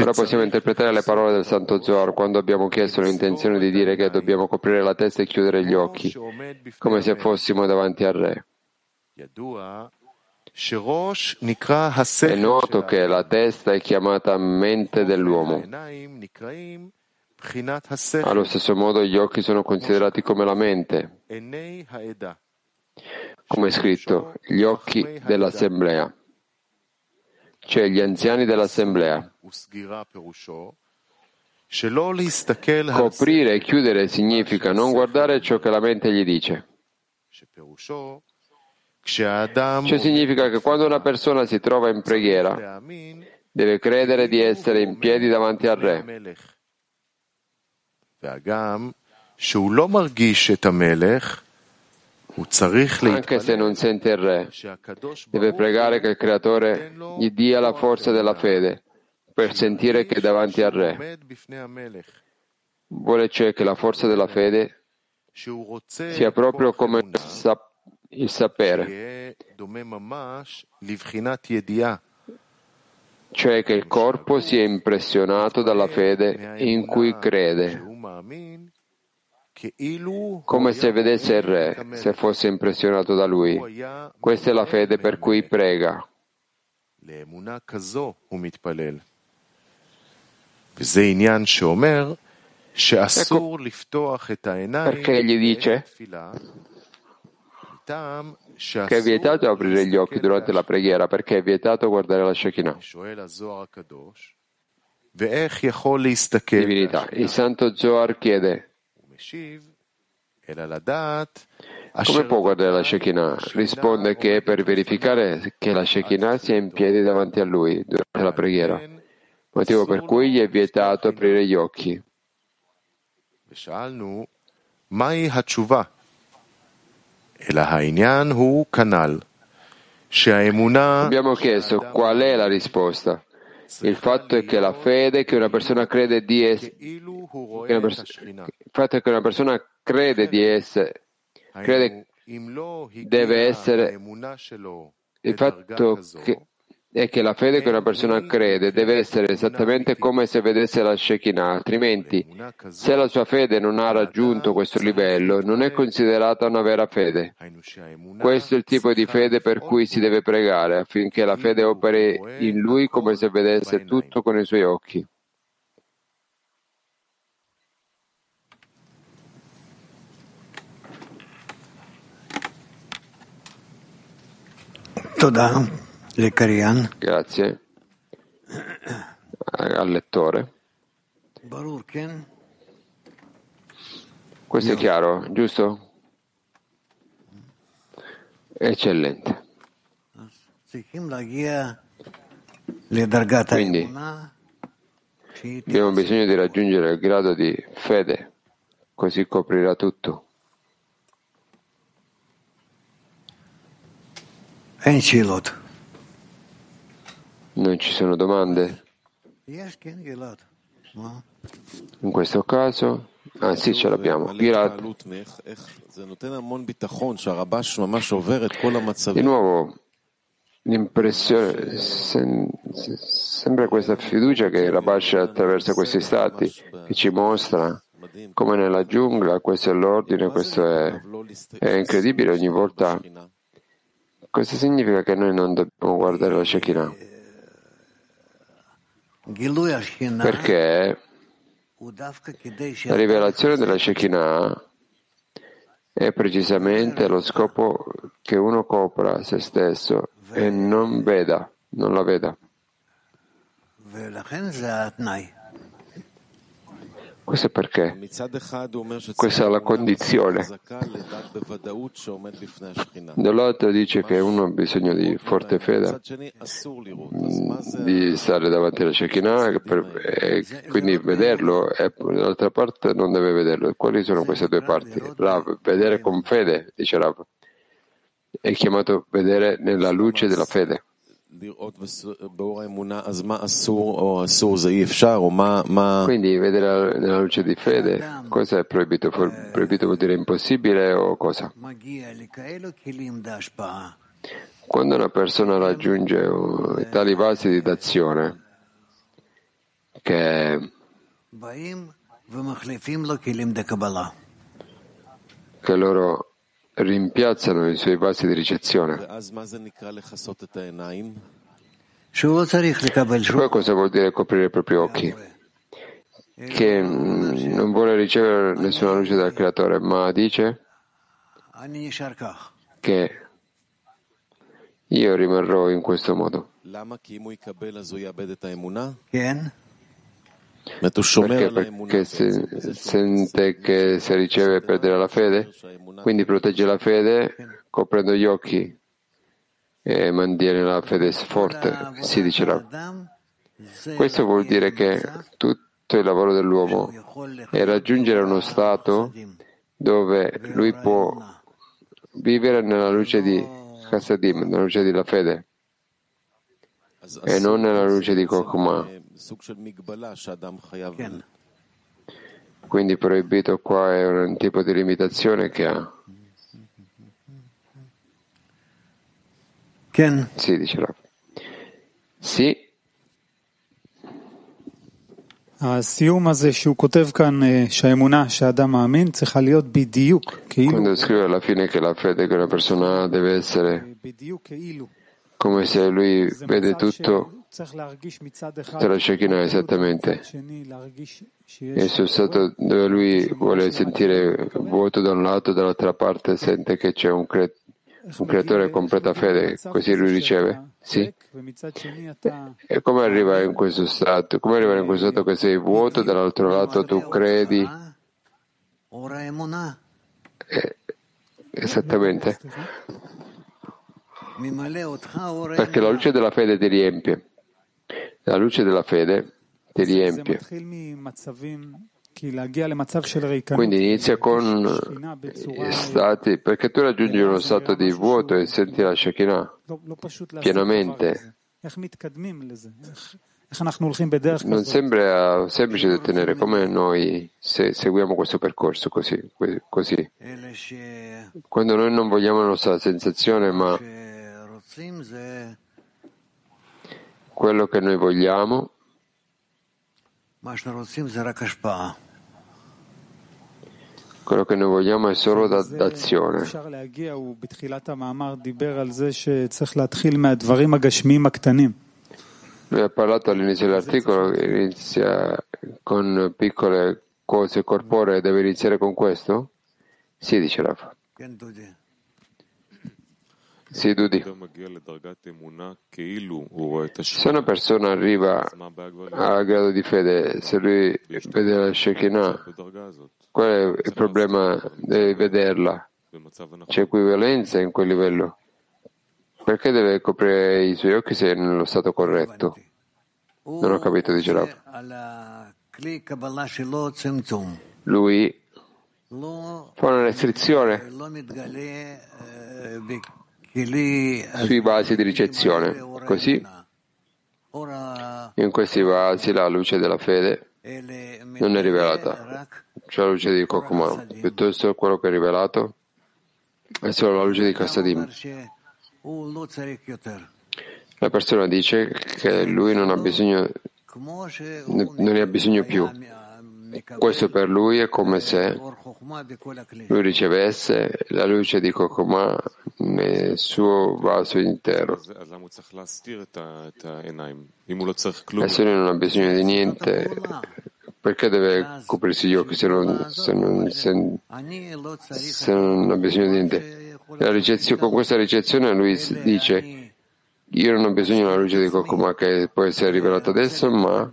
Ora possiamo interpretare le parole del Santo Zohar quando abbiamo chiesto l'intenzione di dire che dobbiamo coprire la testa e chiudere gli occhi, come se fossimo davanti al Re. È noto che la testa è chiamata mente dell'uomo allo stesso modo gli occhi sono considerati come la mente, come è scritto, gli occhi dell'assemblea, cioè gli anziani dell'assemblea. Coprire e chiudere significa non guardare ciò che la mente gli dice. Ciò cioè, significa che quando una persona si trova in preghiera, deve credere di essere in piedi davanti al Re. Anche se non sente il re, deve pregare che il creatore gli dia la forza della fede per sentire che è davanti al re. Vuole cioè che la forza della fede sia proprio come il sapere cioè che il corpo sia impressionato dalla fede in cui crede, come se vedesse il re, se fosse impressionato da lui. Questa è la fede per cui prega. Ecco perché gli dice che è vietato aprire gli occhi durante la preghiera perché è vietato guardare la Shekinah. Divinità. Il santo Zohar chiede come può guardare la Shekinah? Risponde che è per verificare che la Shekinah sia in piedi davanti a lui durante la preghiera, motivo per cui gli è vietato aprire gli occhi. Abbiamo chiesto qual è la risposta. Il fatto è che la fede che una persona crede di essere, pers- il fatto è che una persona crede di essere, crede deve essere, il fatto che è che la fede che una persona crede deve essere esattamente come se vedesse la Shekinah, altrimenti se la sua fede non ha raggiunto questo livello non è considerata una vera fede. Questo è il tipo di fede per cui si deve pregare affinché la fede opere in lui come se vedesse tutto con i suoi occhi. Toda. Grazie eh, al lettore. Questo è chiaro, giusto? Eccellente. Quindi abbiamo bisogno di raggiungere il grado di fede, così coprirà tutto. Enchilot. Non ci sono domande? In questo caso, ah sì, ce l'abbiamo. Pirat. Di nuovo, l'impressione, sem- sembra questa fiducia che Rabash attraversa questi stati, che ci mostra come nella giungla, questo è l'ordine, questo è, è incredibile ogni volta. Questo significa che noi non dobbiamo guardare la Shekinah. Perché la rivelazione della Shekinah è precisamente lo scopo che uno copra se stesso e non veda, non la veda. Questo è perché questa è la condizione. Dall'altro dice che uno ha bisogno di forte fede, mm, di stare davanti alla Shekinah, e quindi vederlo, e dall'altra parte non deve vederlo. Quali sono queste due parti? Rav, vedere con fede, dice Rav, è chiamato vedere nella luce della fede. Quindi vedere nella luce di fede cosa è proibito? Proibito vuol dire impossibile o cosa? Quando una persona raggiunge tali vasi di d'azione che, che loro rimpiazzano i suoi vasi di ricezione. Poi cosa vuol dire coprire i propri occhi? Che mm, non vuole ricevere nessuna luce dal Creatore, ma dice che io rimarrò in questo modo. Perché? Perché si sente che se riceve perderà la fede, quindi protegge la fede coprendo gli occhi e mantiene la fede forte, si dice là. Questo vuol dire che tutto il lavoro dell'uomo è raggiungere uno stato dove lui può vivere nella luce di Hasadim, nella luce della fede, e non nella luce di Kokma. זה סוג של מגבלה שאדם חייב... כן. Quindi proibito qua è un tipo di limitazione che ha. כן. Sì, dice Rav. Sì, הסיום הזה שהוא כותב כאן אה, שהאמונה שהאדם מאמין צריכה להיות בדיוק כאילו, quando scrive alla fine che la fede che una persona ha deve essere בדיוק כאילו. come se lui זה vede מצב tutto della Shekinah, esattamente. Il suo stato dove lui vuole sentire vuoto da un lato, dall'altra parte sente che c'è un, cre- un creatore con completa fede, così lui riceve. Sì? E come arriva in questo stato? Come arriva in questo stato che sei vuoto, dall'altro lato tu credi? Esattamente perché la luce della fede ti riempie. La luce della fede ti riempie. Quindi inizia con eh, stati, perché tu raggiungi uno stato di vuoto e senti la Shekinah. Pienamente. Non sembra semplice da tenere come noi se seguiamo questo percorso così, così. Quando noi non vogliamo la nostra sensazione, ma quello che noi vogliamo quello che noi vogliamo è solo da, d'azione. Lui ha parlato all'inizio dell'articolo, inizia con piccole cose corporee, deve iniziare con questo? Sì, dice Rafa si. Se una persona arriva al grado di fede, se lui vede la Shekinah, qual è il problema di vederla? C'è equivalenza in quel livello. Perché deve coprire i suoi occhi se è nello stato corretto? Non ho capito, dice Rab. Lui fa una restrizione sui vasi di ricezione. Così, in questi vasi la luce della fede non è rivelata, cioè la luce di Kokumano, piuttosto quello che è rivelato è solo la luce di Kassadim. La persona dice che lui non, ha bisogno, non ne ha bisogno più, questo per lui è come se lui ricevesse la luce di Kokoma nel suo vaso intero. E se lui non ha bisogno di niente, perché deve coprirsi gli occhi se non, se non, se, se non ha bisogno di niente? Ricezio, con questa ricezione lui dice io non ho bisogno della luce di Kokuma che può essere rivelata adesso, ma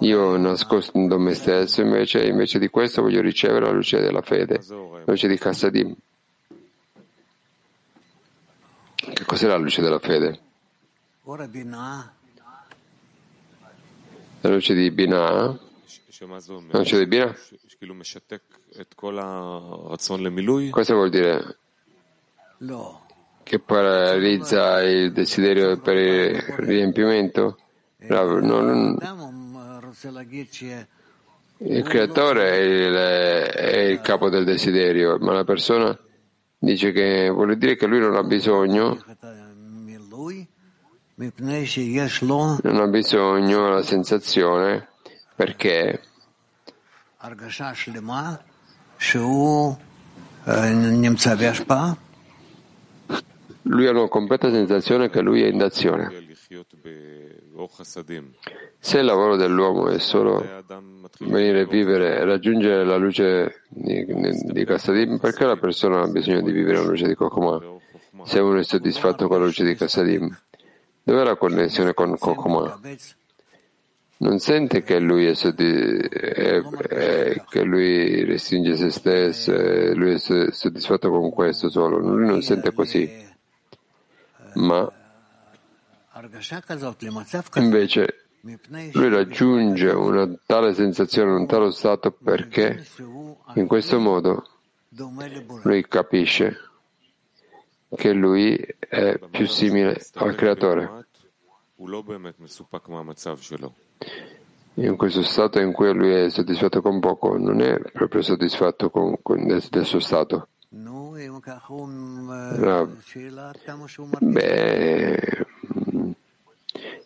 io nascondo me stesso, invece, invece di questo voglio ricevere la luce della fede, la luce di Kassadim. Che cos'è la luce della fede? La luce di Binah? La luce di Binah? Questo vuol dire? No che paralizza il desiderio per il riempimento? Non- il creatore è il, è il capo del desiderio, ma la persona dice che vuole dire che lui non ha bisogno, non ha bisogno della sensazione perché lui ha una completa sensazione che lui è in azione. Se il lavoro dell'uomo è solo venire a vivere e raggiungere la luce di, di Kassadim, perché la persona ha bisogno di vivere la luce di Kokomah? Se uno è soddisfatto con la luce di Kassadim, dov'è la connessione con Kokomah? Non sente che lui, è soddisf- è, è, che lui restringe se stesso, lui è soddisfatto con questo solo, lui non sente così ma invece lui raggiunge una tale sensazione, un tale stato perché in questo modo lui capisce che lui è più simile al creatore. In questo stato in cui lui è soddisfatto con poco, non è proprio soddisfatto con, con del, suo stato. Beh, mm,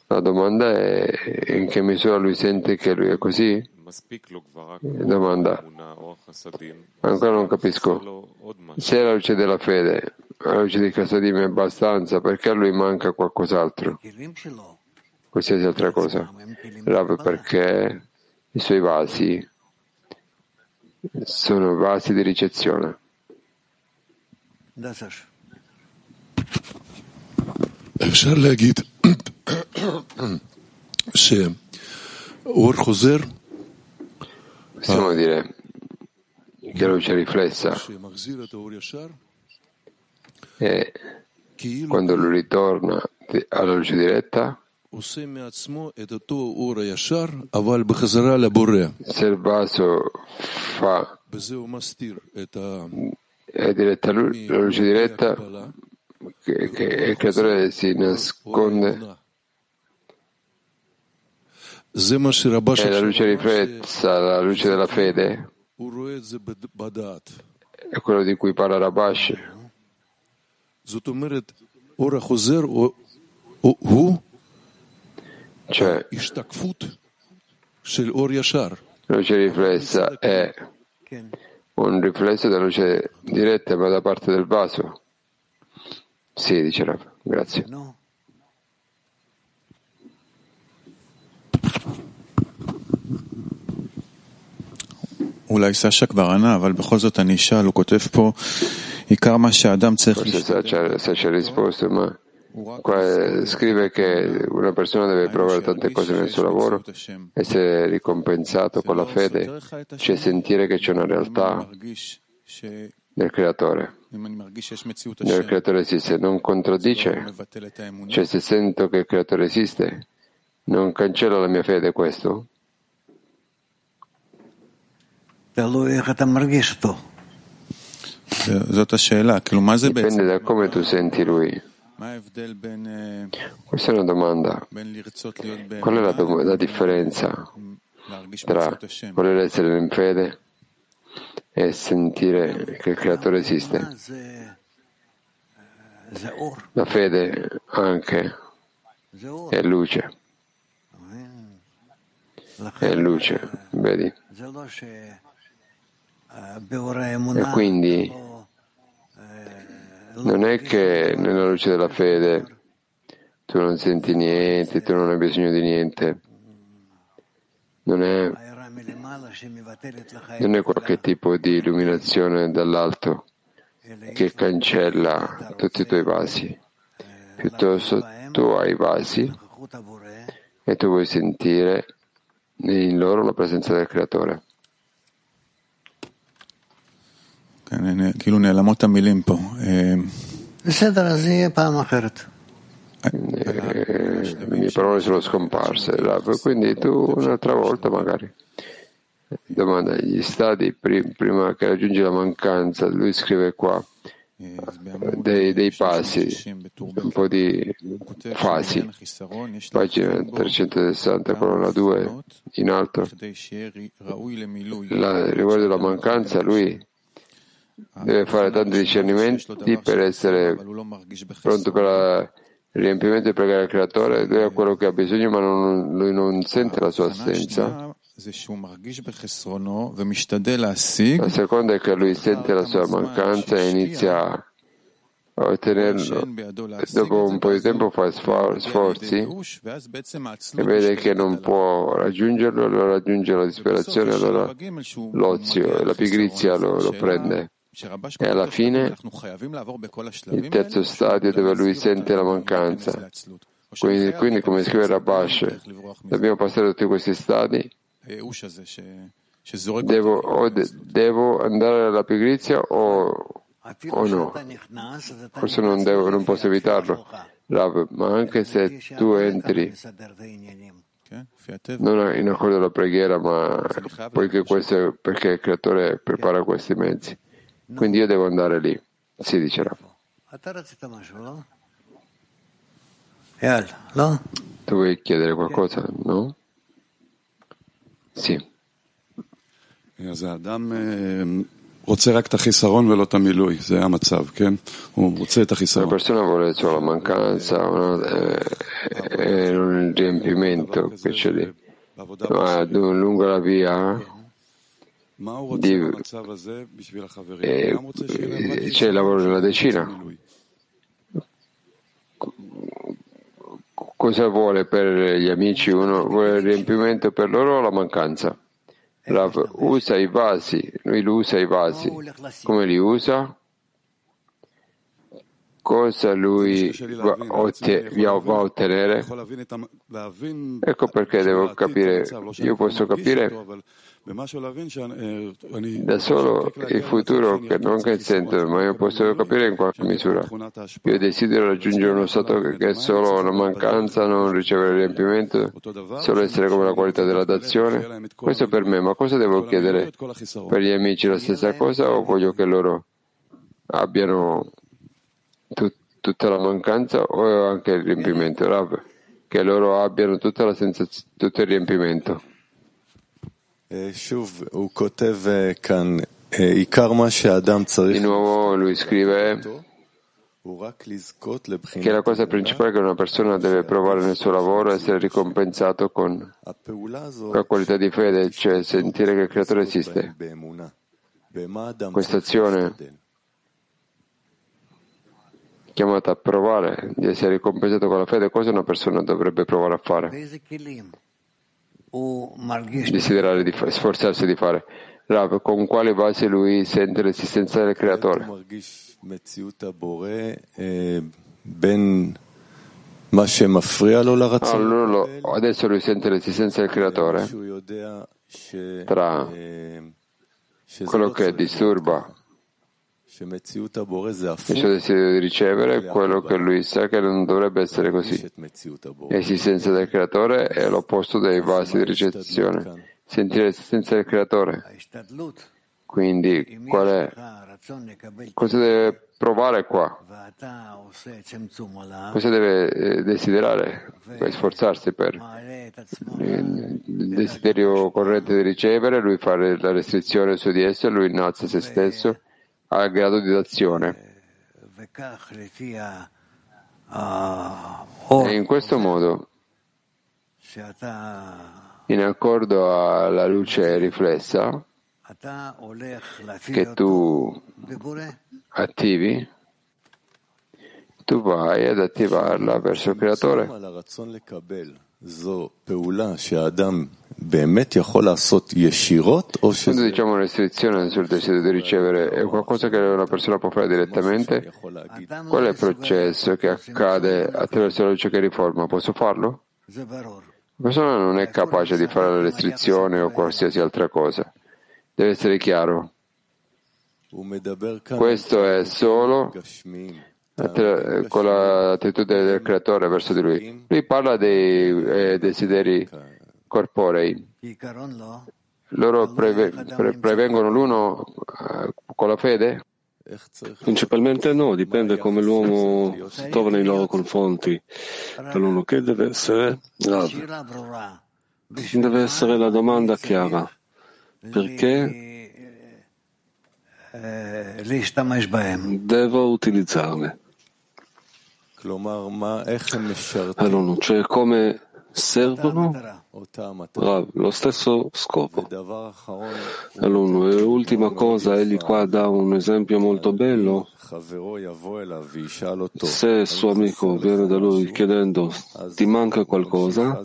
la domanda è in che misura lui sente che lui è così? Eh, domanda. Ancora non capisco. Se la luce della fede, la luce di Casadim è abbastanza, perché a lui manca qualcos'altro? Qualsiasi altra cosa. Rav perché i suoi vasi sono vasi di ricezione. אפשר להגיד שאור חוזר Possiamo dire che luce riflessa e quando lui ritorna alla luce diretta se il vaso fa è diretta la luce diretta che, che il creatore si nasconde. È la luce riflessa, la luce della fede, è quello di cui parla Rabash. Cioè, la luce riflessa è un riflesso della luce diretta ma da parte del vaso. Sì, dice Rav, grazie. נו, אולי סשה כבר ענה, אבל בכל זאת אני אשאל, הוא כותב פה, עיקר מה שהאדם צריך Forse לשתות, Sacha Qua scrive che una persona deve provare tante cose nel suo lavoro, essere ricompensato con la fede, cioè sentire che c'è una realtà nel creatore. Nel creatore esiste, non contraddice, cioè se sento che il creatore esiste, non cancella la mia fede questo? Dipende da come tu senti lui. Questa è una domanda. Qual è la, do- la differenza tra voler essere in fede e sentire che il creatore esiste? La fede anche è luce. È luce, vedi? E quindi non è che nella luce della fede tu non senti niente, tu non hai bisogno di niente. Non è, non è qualche tipo di illuminazione dall'alto che cancella tutti i tuoi vasi. Piuttosto tu hai i vasi e tu vuoi sentire in loro la presenza del creatore. כאילו נעלמות המילים פה. אה, בסדר, אז זה יהיה פעם אחרת. Eh, le mie parole sono scomparse, Rav. quindi tu un'altra volta magari. Domanda, gli stadi pri- prima che raggiungi la mancanza, lui scrive qua, אה, אז בעמוד dei, dei passi, 360 בטור ב' un po' di הוא כותב fasi. שבעניין החיסרון יש Pagina להבחין בו 360, כמה colonna 2, הבחנות in alto. כדי שיהיה ראוי למילוי. La, riguardo la mancanza, lui deve fare tanti discernimenti per essere pronto per il riempimento e pregare al creatore, lui ha quello che ha bisogno ma non, lui non sente la sua assenza. La seconda è che lui sente la sua mancanza e inizia a ottenerlo. Dopo un po' di tempo fa sforzi e vede che non può raggiungerlo, allora raggiunge la disperazione, allora l'ozio e la pigrizia lo, lo prende. E alla fine il terzo stadio dove lui sente la mancanza. Quindi, quindi come scrive Rabash, dobbiamo passare tutti questi stadi. Devo, de, devo andare alla pigrizia o, o no? Forse non, devo, non posso evitarlo, Rav, ma anche se tu entri non in accordo alla preghiera, ma poiché questo è perché il creatore prepara questi mezzi. Quindi io devo andare lì. Si dice Rav. אתה רצית משהו, לא? אייל, לא? Tu vuoi chiedere qualcosa? No? Sì. אז האדם אה, רוצה רק את החיסרון ולא את המילוי, זה המצב, כן? הוא רוצה את Una החיסרון. persona vuole solo la mancanza no? eh, e non il riempimento che c'è lì. בעבודה Ma du- lungo la via מה הוא רוצה di, eh, c'è il lavoro della decina. Cosa vuole per gli amici uno? Vuole il riempimento per loro o la mancanza? Rav usa i vasi, lui usa i vasi. Come li usa? cosa lui va, otte, ecco va a ottenere. Ecco perché devo capire, io posso capire da solo il futuro che non consento, ma io posso capire in qualche misura. Io desidero raggiungere uno stato che è solo una mancanza, non ricevere riempimento, solo essere come la qualità della dazione. Questo per me, ma cosa devo chiedere? Per gli amici la stessa cosa o voglio che loro abbiano tut- tutta la mancanza o anche il riempimento? Rab, che loro abbiano tutta la sensaz- tutto il riempimento. Di nuovo lui scrive che la cosa principale che una persona deve provare nel suo lavoro è essere ricompensato con la qualità di fede, cioè sentire che il creatore esiste. Questa azione chiamata a provare di essere ricompensato con la fede, cosa una persona dovrebbe provare a fare? desiderare di fare, sforzarsi di fare. Rav, con quale base lui sente l'esistenza del creatore? Allora, adesso lui sente l'esistenza del creatore tra quello che disturba Ciò desiderio di ricevere quello che lui sa che non dovrebbe essere così. L'esistenza del creatore è l'opposto dei vasi di ricezione. Sentire l'esistenza del creatore. Quindi, è, cosa deve provare qua? Cosa deve eh, desiderare? Deve sforzarsi per il desiderio corrente di ricevere, lui fa la restrizione su di esso, e lui innalza se stesso al grado di d'azione. E in questo modo, in accordo alla luce riflessa che tu attivi, tu vai ad attivarla verso il creatore. Quando diciamo restrizione sul desiderio di ricevere è qualcosa che una persona può fare direttamente? Qual è il processo che accade attraverso la luce che riforma? Posso farlo? La persona non è capace di fare la restrizione o qualsiasi altra cosa. Deve essere chiaro. Questo è solo eh, con l'attitudine del creatore verso di lui. Lui parla dei eh, desideri corporei. Loro prevengono l'uno eh, con la fede? Principalmente no, dipende come l'uomo si trova nei loro confronti. Per l'uno che deve essere, deve essere la domanda chiara. Perché devo utilizzarle? Allora, cioè come servono Rav, lo stesso scopo. Allora, e ultima cosa, egli qua dà un esempio molto bello. Se il suo amico viene da lui chiedendo ti manca qualcosa,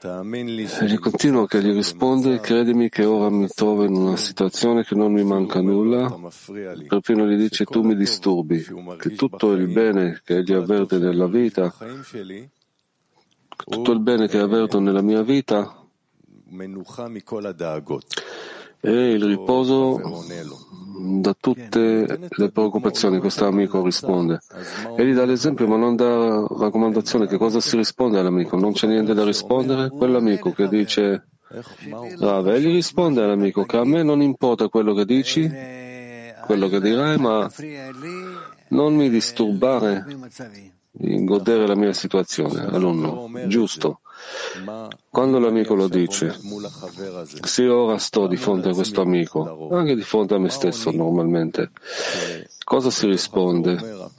Egli continua che gli risponde, credimi che ora mi trovo in una situazione che non mi manca nulla, perfino gli dice tu mi disturbi, che tutto il bene che egli avverte nella vita, tutto il bene che avverto nella mia vita è il riposo da tutte le preoccupazioni, questo amico risponde. Egli dà l'esempio ma non dà raccomandazione che cosa si risponde all'amico, non c'è niente da rispondere, quell'amico che dice Brava, egli risponde all'amico che a me non importa quello che dici, quello che dirai, ma non mi disturbare. di godere la mia situazione. Alunno, giusto. Quando l'amico lo dice, se ora sto di fronte a questo amico, anche di fronte a me stesso normalmente, cosa si risponde?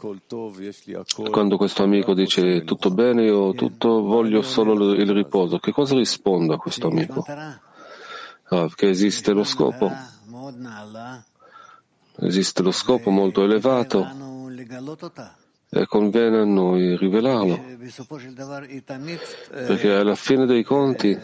Quando questo amico dice tutto bene, io tutto, voglio solo il riposo, che cosa rispondo a questo amico? Ah, che esiste lo scopo? Esiste lo scopo molto elevato conviene a noi rivelarlo, perché alla fine dei conti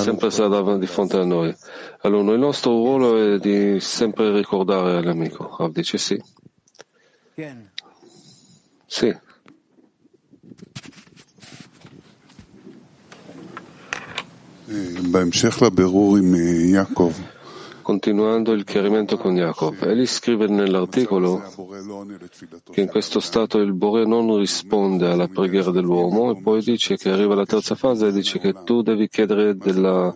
sempre davanti di fronte a noi. Allora, il nostro ruolo è di sempre ricordare all'amico. Rav dice sì. Sì. Continuando il chiarimento con Jacob, egli scrive nell'articolo che in questo stato il Bore non risponde alla preghiera dell'uomo e poi dice che arriva la terza fase e dice che tu devi chiedere della,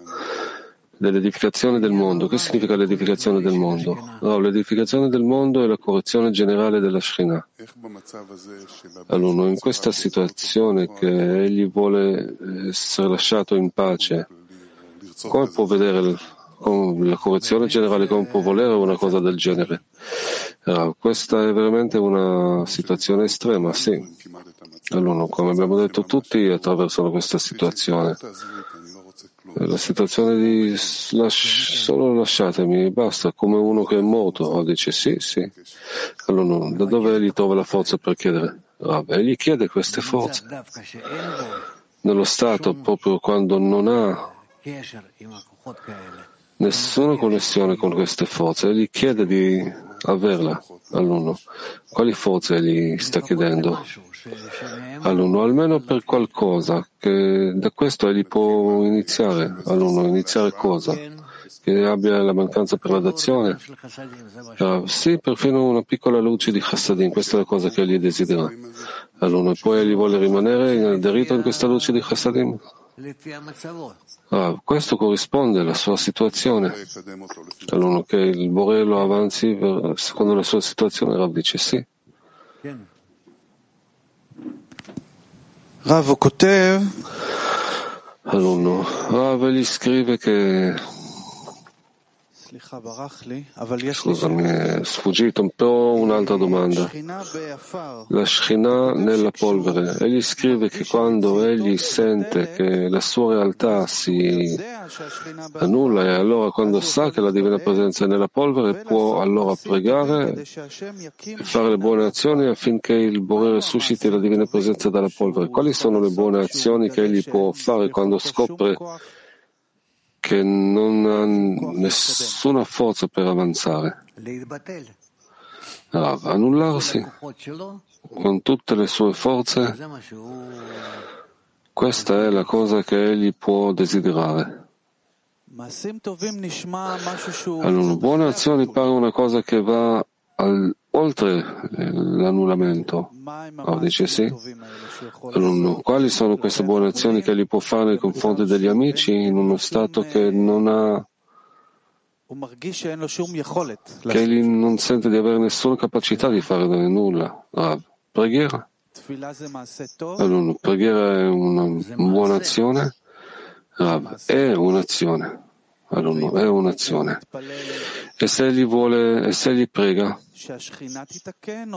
dell'edificazione del mondo. Che significa l'edificazione del mondo? No, l'edificazione del mondo è la correzione generale della Shrina. Allora, in questa situazione che egli vuole essere lasciato in pace, come può vedere la correzione generale, come può volere una cosa del genere? Allora, questa è veramente una situazione estrema, sì. Allora, come abbiamo detto tutti, attraversano questa situazione. La situazione di lasci, solo lasciatemi, basta, come uno che è morto. Oh, dice sì, sì. Allora, da dove egli trova la forza per chiedere? Ah, egli chiede queste forze. Nello stato, proprio quando non ha nessuna connessione con queste forze, egli chiede di averla all'uno. Quali forze egli sta chiedendo? All'uno, almeno per qualcosa, che da questo egli può iniziare. All'uno, iniziare cosa? Che abbia la mancanza per la dazione? Uh, sì, perfino una piccola luce di chassadim, questa è la cosa che egli desidera. All'uno, e poi egli vuole rimanere aderito in questa luce di chassadim? Ah, questo corrisponde alla sua situazione. Allora che il Borello avanzi per, secondo la sua situazione, Rav dice sì. Rav Kotev. Allora, Rav gli scrive che Scusami, è sfuggito un po' un'altra domanda. La Shekhinah nella polvere. Egli scrive che quando egli sente che la sua realtà si annulla e allora quando sa che la divina presenza è nella polvere può allora pregare e fare le buone azioni affinché il Borere susciti la divina presenza dalla polvere. Quali sono le buone azioni che egli può fare quando scopre che non ha nessuna forza per avanzare. Ah, annullarsi con tutte le sue forze, questa è la cosa che egli può desiderare. Allora, buone azioni pare una cosa che va al oltre eh, l'annullamento? Rav dice sì. Alunno, quali sono queste buone azioni che egli può fare nei confronti degli amici in uno stato che non ha che egli non sente di avere nessuna capacità di fare nulla. Rav, preghiera? Alunno, preghiera è una buona azione? Rav, è un'azione. Alunno, è un'azione. E se egli vuole, e se egli prega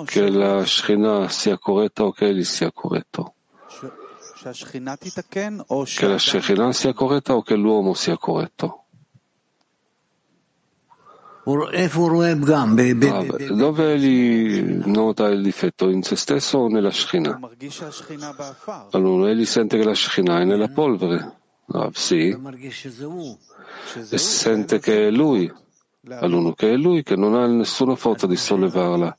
che la Shekhinah sia corretta o che egli sia corretto? Che la Shekhinah sia corretta o che l'uomo sia corretto? Dove egli nota il difetto? In se stesso o nella Shekhinah? Allora, egli sente che la Shekhinah è nella polvere. Ah, sì. E sente che è lui, all'uno che è lui, che non ha nessuna forza di sollevarla.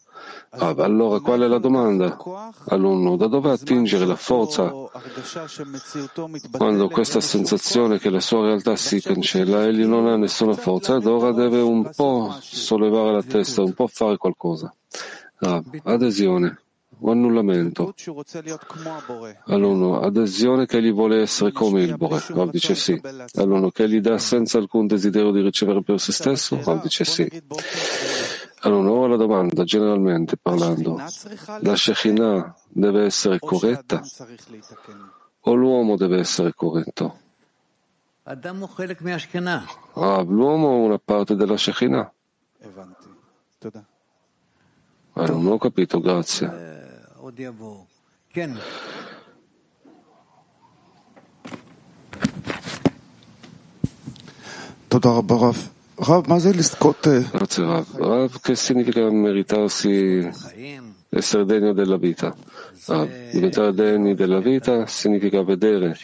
Ah, allora qual è la domanda? All'uno, da dove attingere la forza quando questa sensazione che la sua realtà si cancella, egli non ha nessuna forza ed ora deve un po' sollevare la testa, un po' fare qualcosa. Ah, adesione o annullamento. All'uno, adesione che egli vuole essere come il Bore. Rav dice sì. All'uno, che gli dà senza alcun desiderio di ricevere per se stesso. Rav dice sì. Allora, ora la domanda, generalmente parlando, la Shekhinah deve essere corretta o l'uomo deve essere corretto? Ah, l'uomo è una parte della Shekhinah. Allora, non ho capito, grazie. Grazie Rav. Rav, che significa meritarsi essere degno della vita? Rav, diventare degni della vita significa vedere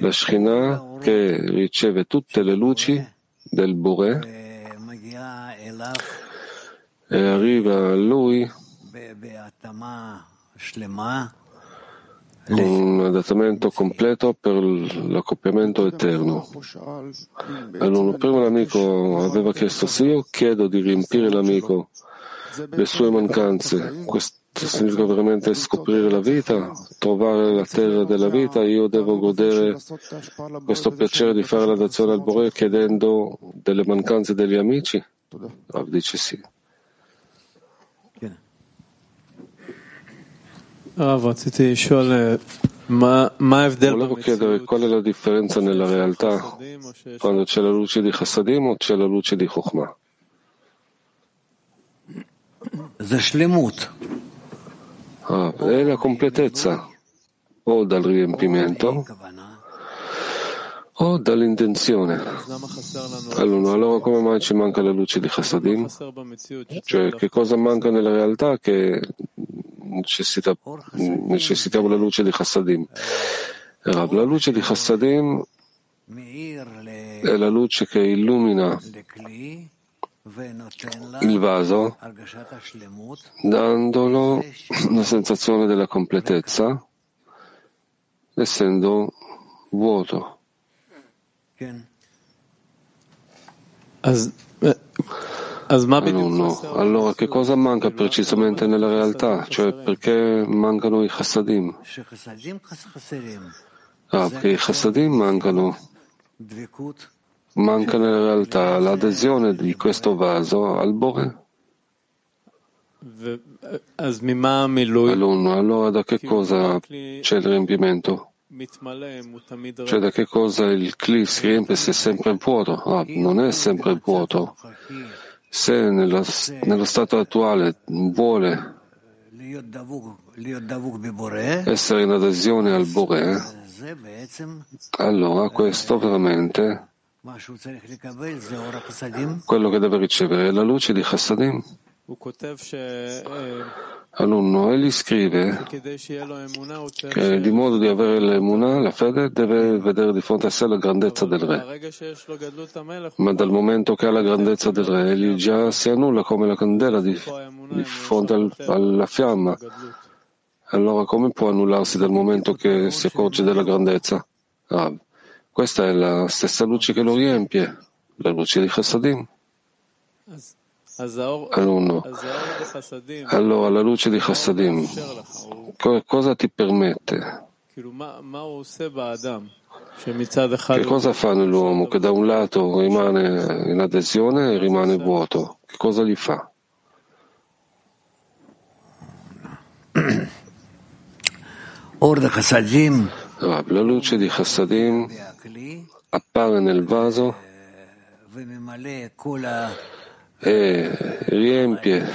la Shekhinah che riceve tutte le luci del Bore. E arriva a lui un adattamento completo per l'accoppiamento eterno. Allora, prima l'amico aveva chiesto se io chiedo di riempire l'amico le sue mancanze. Questo significa veramente scoprire la vita, trovare la terra della vita. Io devo godere questo piacere di fare la dazione al Bore chiedendo delle mancanze degli amici? Rav dice sì. Volevo chiedere qual è la differenza nella realtà quando c'è la luce di Chassadim o c'è la luce di Chokhmah. Ah, è la completezza o dal riempimento o dall'intenzione. Allora, allora come mai ci manca la luce di Chassadim? Cioè, che cosa manca nella realtà che necessita, necessitiamo la luce di Chassadim. La luce di Chassadim è la luce che illumina il vaso dandolo la sensazione della completezza essendo vuoto. Alunno, allora che cosa manca precisamente nella realtà? Cioè perché mancano i chassadim? Ah, perché i chassadim mancano. Manca nella realtà l'adesione di questo vaso al Bore. Allora da che cosa c'è il riempimento? Cioè da che cosa il cli si riempie se è sempre vuoto? Ah, non è sempre vuoto se nello, nello stato attuale vuole essere in adesione al Bore, allora questo veramente quello che deve ricevere è la luce di Chassadim. Alunno, egli scrive che di modo di avere l'emunah, la fede, deve vedere di fronte a sé la grandezza del re. Ma dal momento che ha la grandezza del re, egli già si annulla come la candela di, di fronte al, alla fiamma. Allora come può annullarsi dal momento che si accorge della grandezza? Ah, questa è la stessa luce che lo riempie, la luce di Chassadim. Alunno, allora la luce di Chassadim, cosa ti permette? Che cosa fa nell'uomo che da un lato rimane in adesione e rimane vuoto? Che cosa gli fa? La luce di Chassadim appare nel vaso e riempie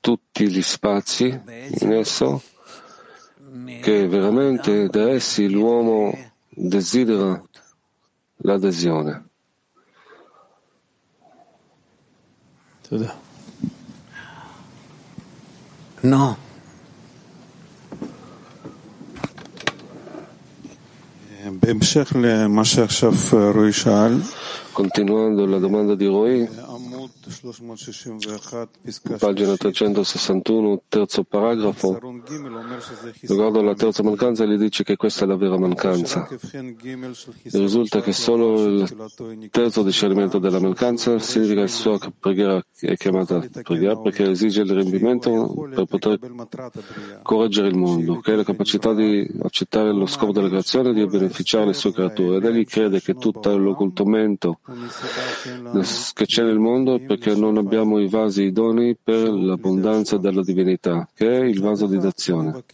tutti gli spazi in esso che veramente da essi l'uomo desidera l'adesione. No. Continuando la domanda di Roy, pagina 361, terzo paragrafo, riguardo alla terza mancanza, gli dice che questa è la vera mancanza. Risulta che solo il terzo discernimento della mancanza significa che la sua preghiera è chiamata preghiera perché esige il riempimento per poter correggere il mondo, che è la capacità di accettare lo scopo della creazione e di beneficiare le sue creature. Ed egli crede che tutto l'occultamento che c'è nel mondo perché non abbiamo i vasi idonei per l'abbondanza della divinità, che è il vaso di dazione.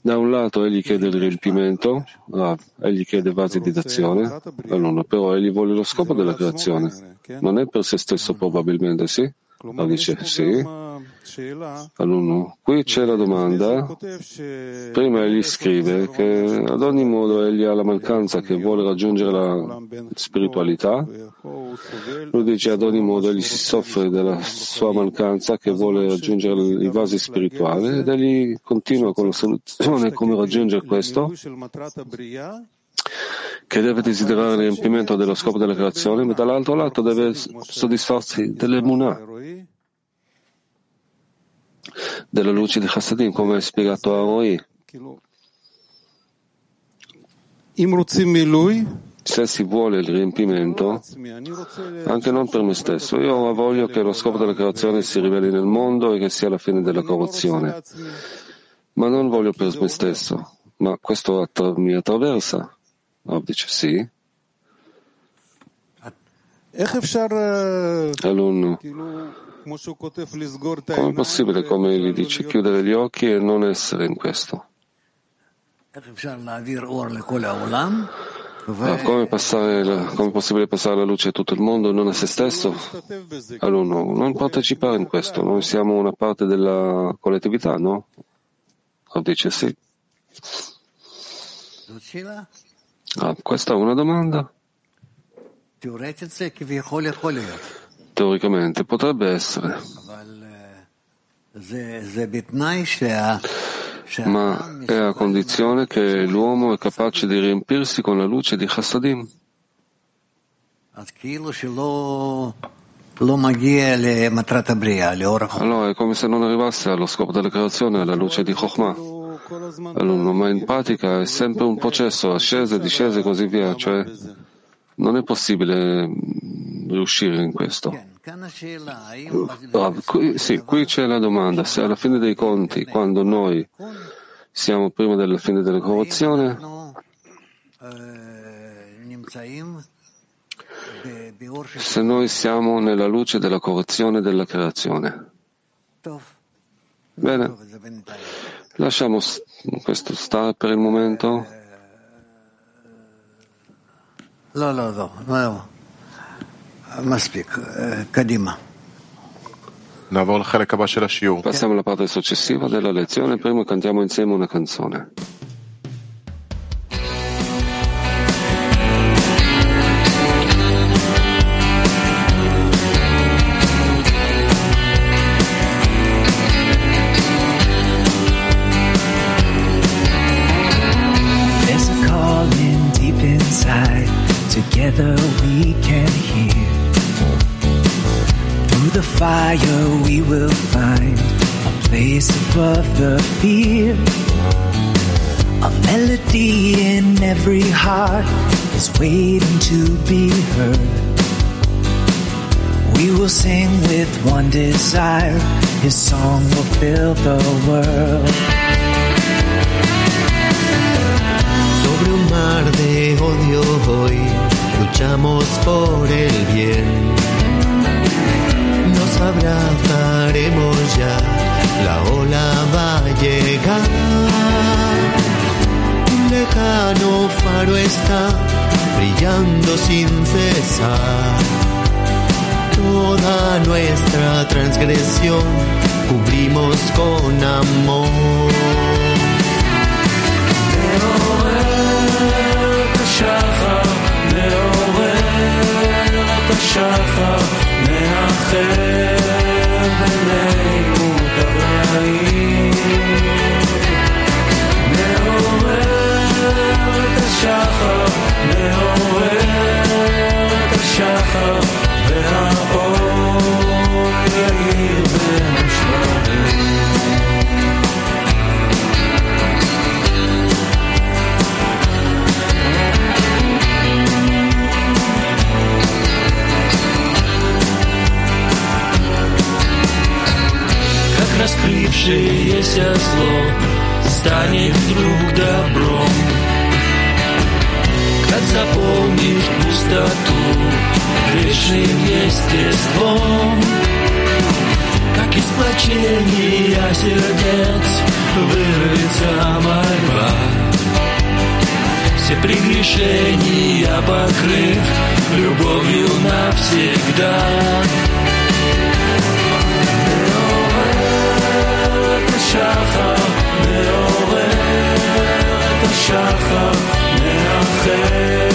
Da un lato egli chiede il riempimento, Rav, egli chiede vasi di dazione, allora, però egli vuole lo scopo della creazione. Non è per se stesso probabilmente, sì? Rav dice sì. Allora, qui c'è la domanda. Prima egli scrive che ad ogni modo egli ha la mancanza che vuole raggiungere la spiritualità. Lui dice ad ogni modo egli si soffre della sua mancanza che vuole raggiungere i vasi spirituali ed egli continua con la soluzione come raggiungere questo che deve desiderare il riempimento dello scopo della creazione, ma dall'altro lato deve soddisfarsi dell'emunah, della luce di Chassadim, come spiegato a Roy. Se si vuole il riempimento, anche non per me stesso, io voglio che lo scopo della creazione si riveli nel mondo e che sia la fine della corruzione, ma non voglio per me stesso, ma questo mi attraversa. Rav dice sì. Alunno, come è possibile, come gli dice, chiudere gli occhi e non essere in questo? Rav, come, passare la, come è possibile passare la luce a tutto il mondo e non a se stesso? Alunno, non partecipare in questo, noi siamo una parte della collettività, no? Rav dice sì. Ah, questa è una domanda? Teoricamente potrebbe essere, ma è a condizione che l'uomo è capace di riempirsi con la luce di Chassadim. Allora è come se non arrivasse allo scopo della creazione, alla luce di Chokhmah. Allora, ma in pratica è sempre un processo, ascese, discese e così via, cioè non è possibile riuscire in questo. Ah, qui, sì, qui c'è la domanda, se alla fine dei conti, quando noi siamo prima della fine della corruzione, se noi siamo nella luce della corruzione della creazione. Bene, lasciamo questo stare per il momento. No, no, no. Passiamo alla parte successiva della lezione, prima cantiamo insieme una canzone. There's a calling deep inside. Together fire we will find a place above the fear. A melody in every heart is waiting to be heard. We will sing with one desire. His song will fill the world. Sobre un mar de odio hoy luchamos por el bien. Nos abrazaremos ya, la ola va a llegar. Un lejano faro está brillando sin cesar. Toda nuestra transgresión cubrimos con amor. השחר, מאחר בינינו ברעים. מעורר את השחר, מעורר את השחר, раскрывшееся зло станет вдруг добром, как заполнишь пустоту грешным естеством, как из плачения сердец вырвется мольба. Все прегрешения покрыв любовью навсегда. מעורר את השחר, מאחר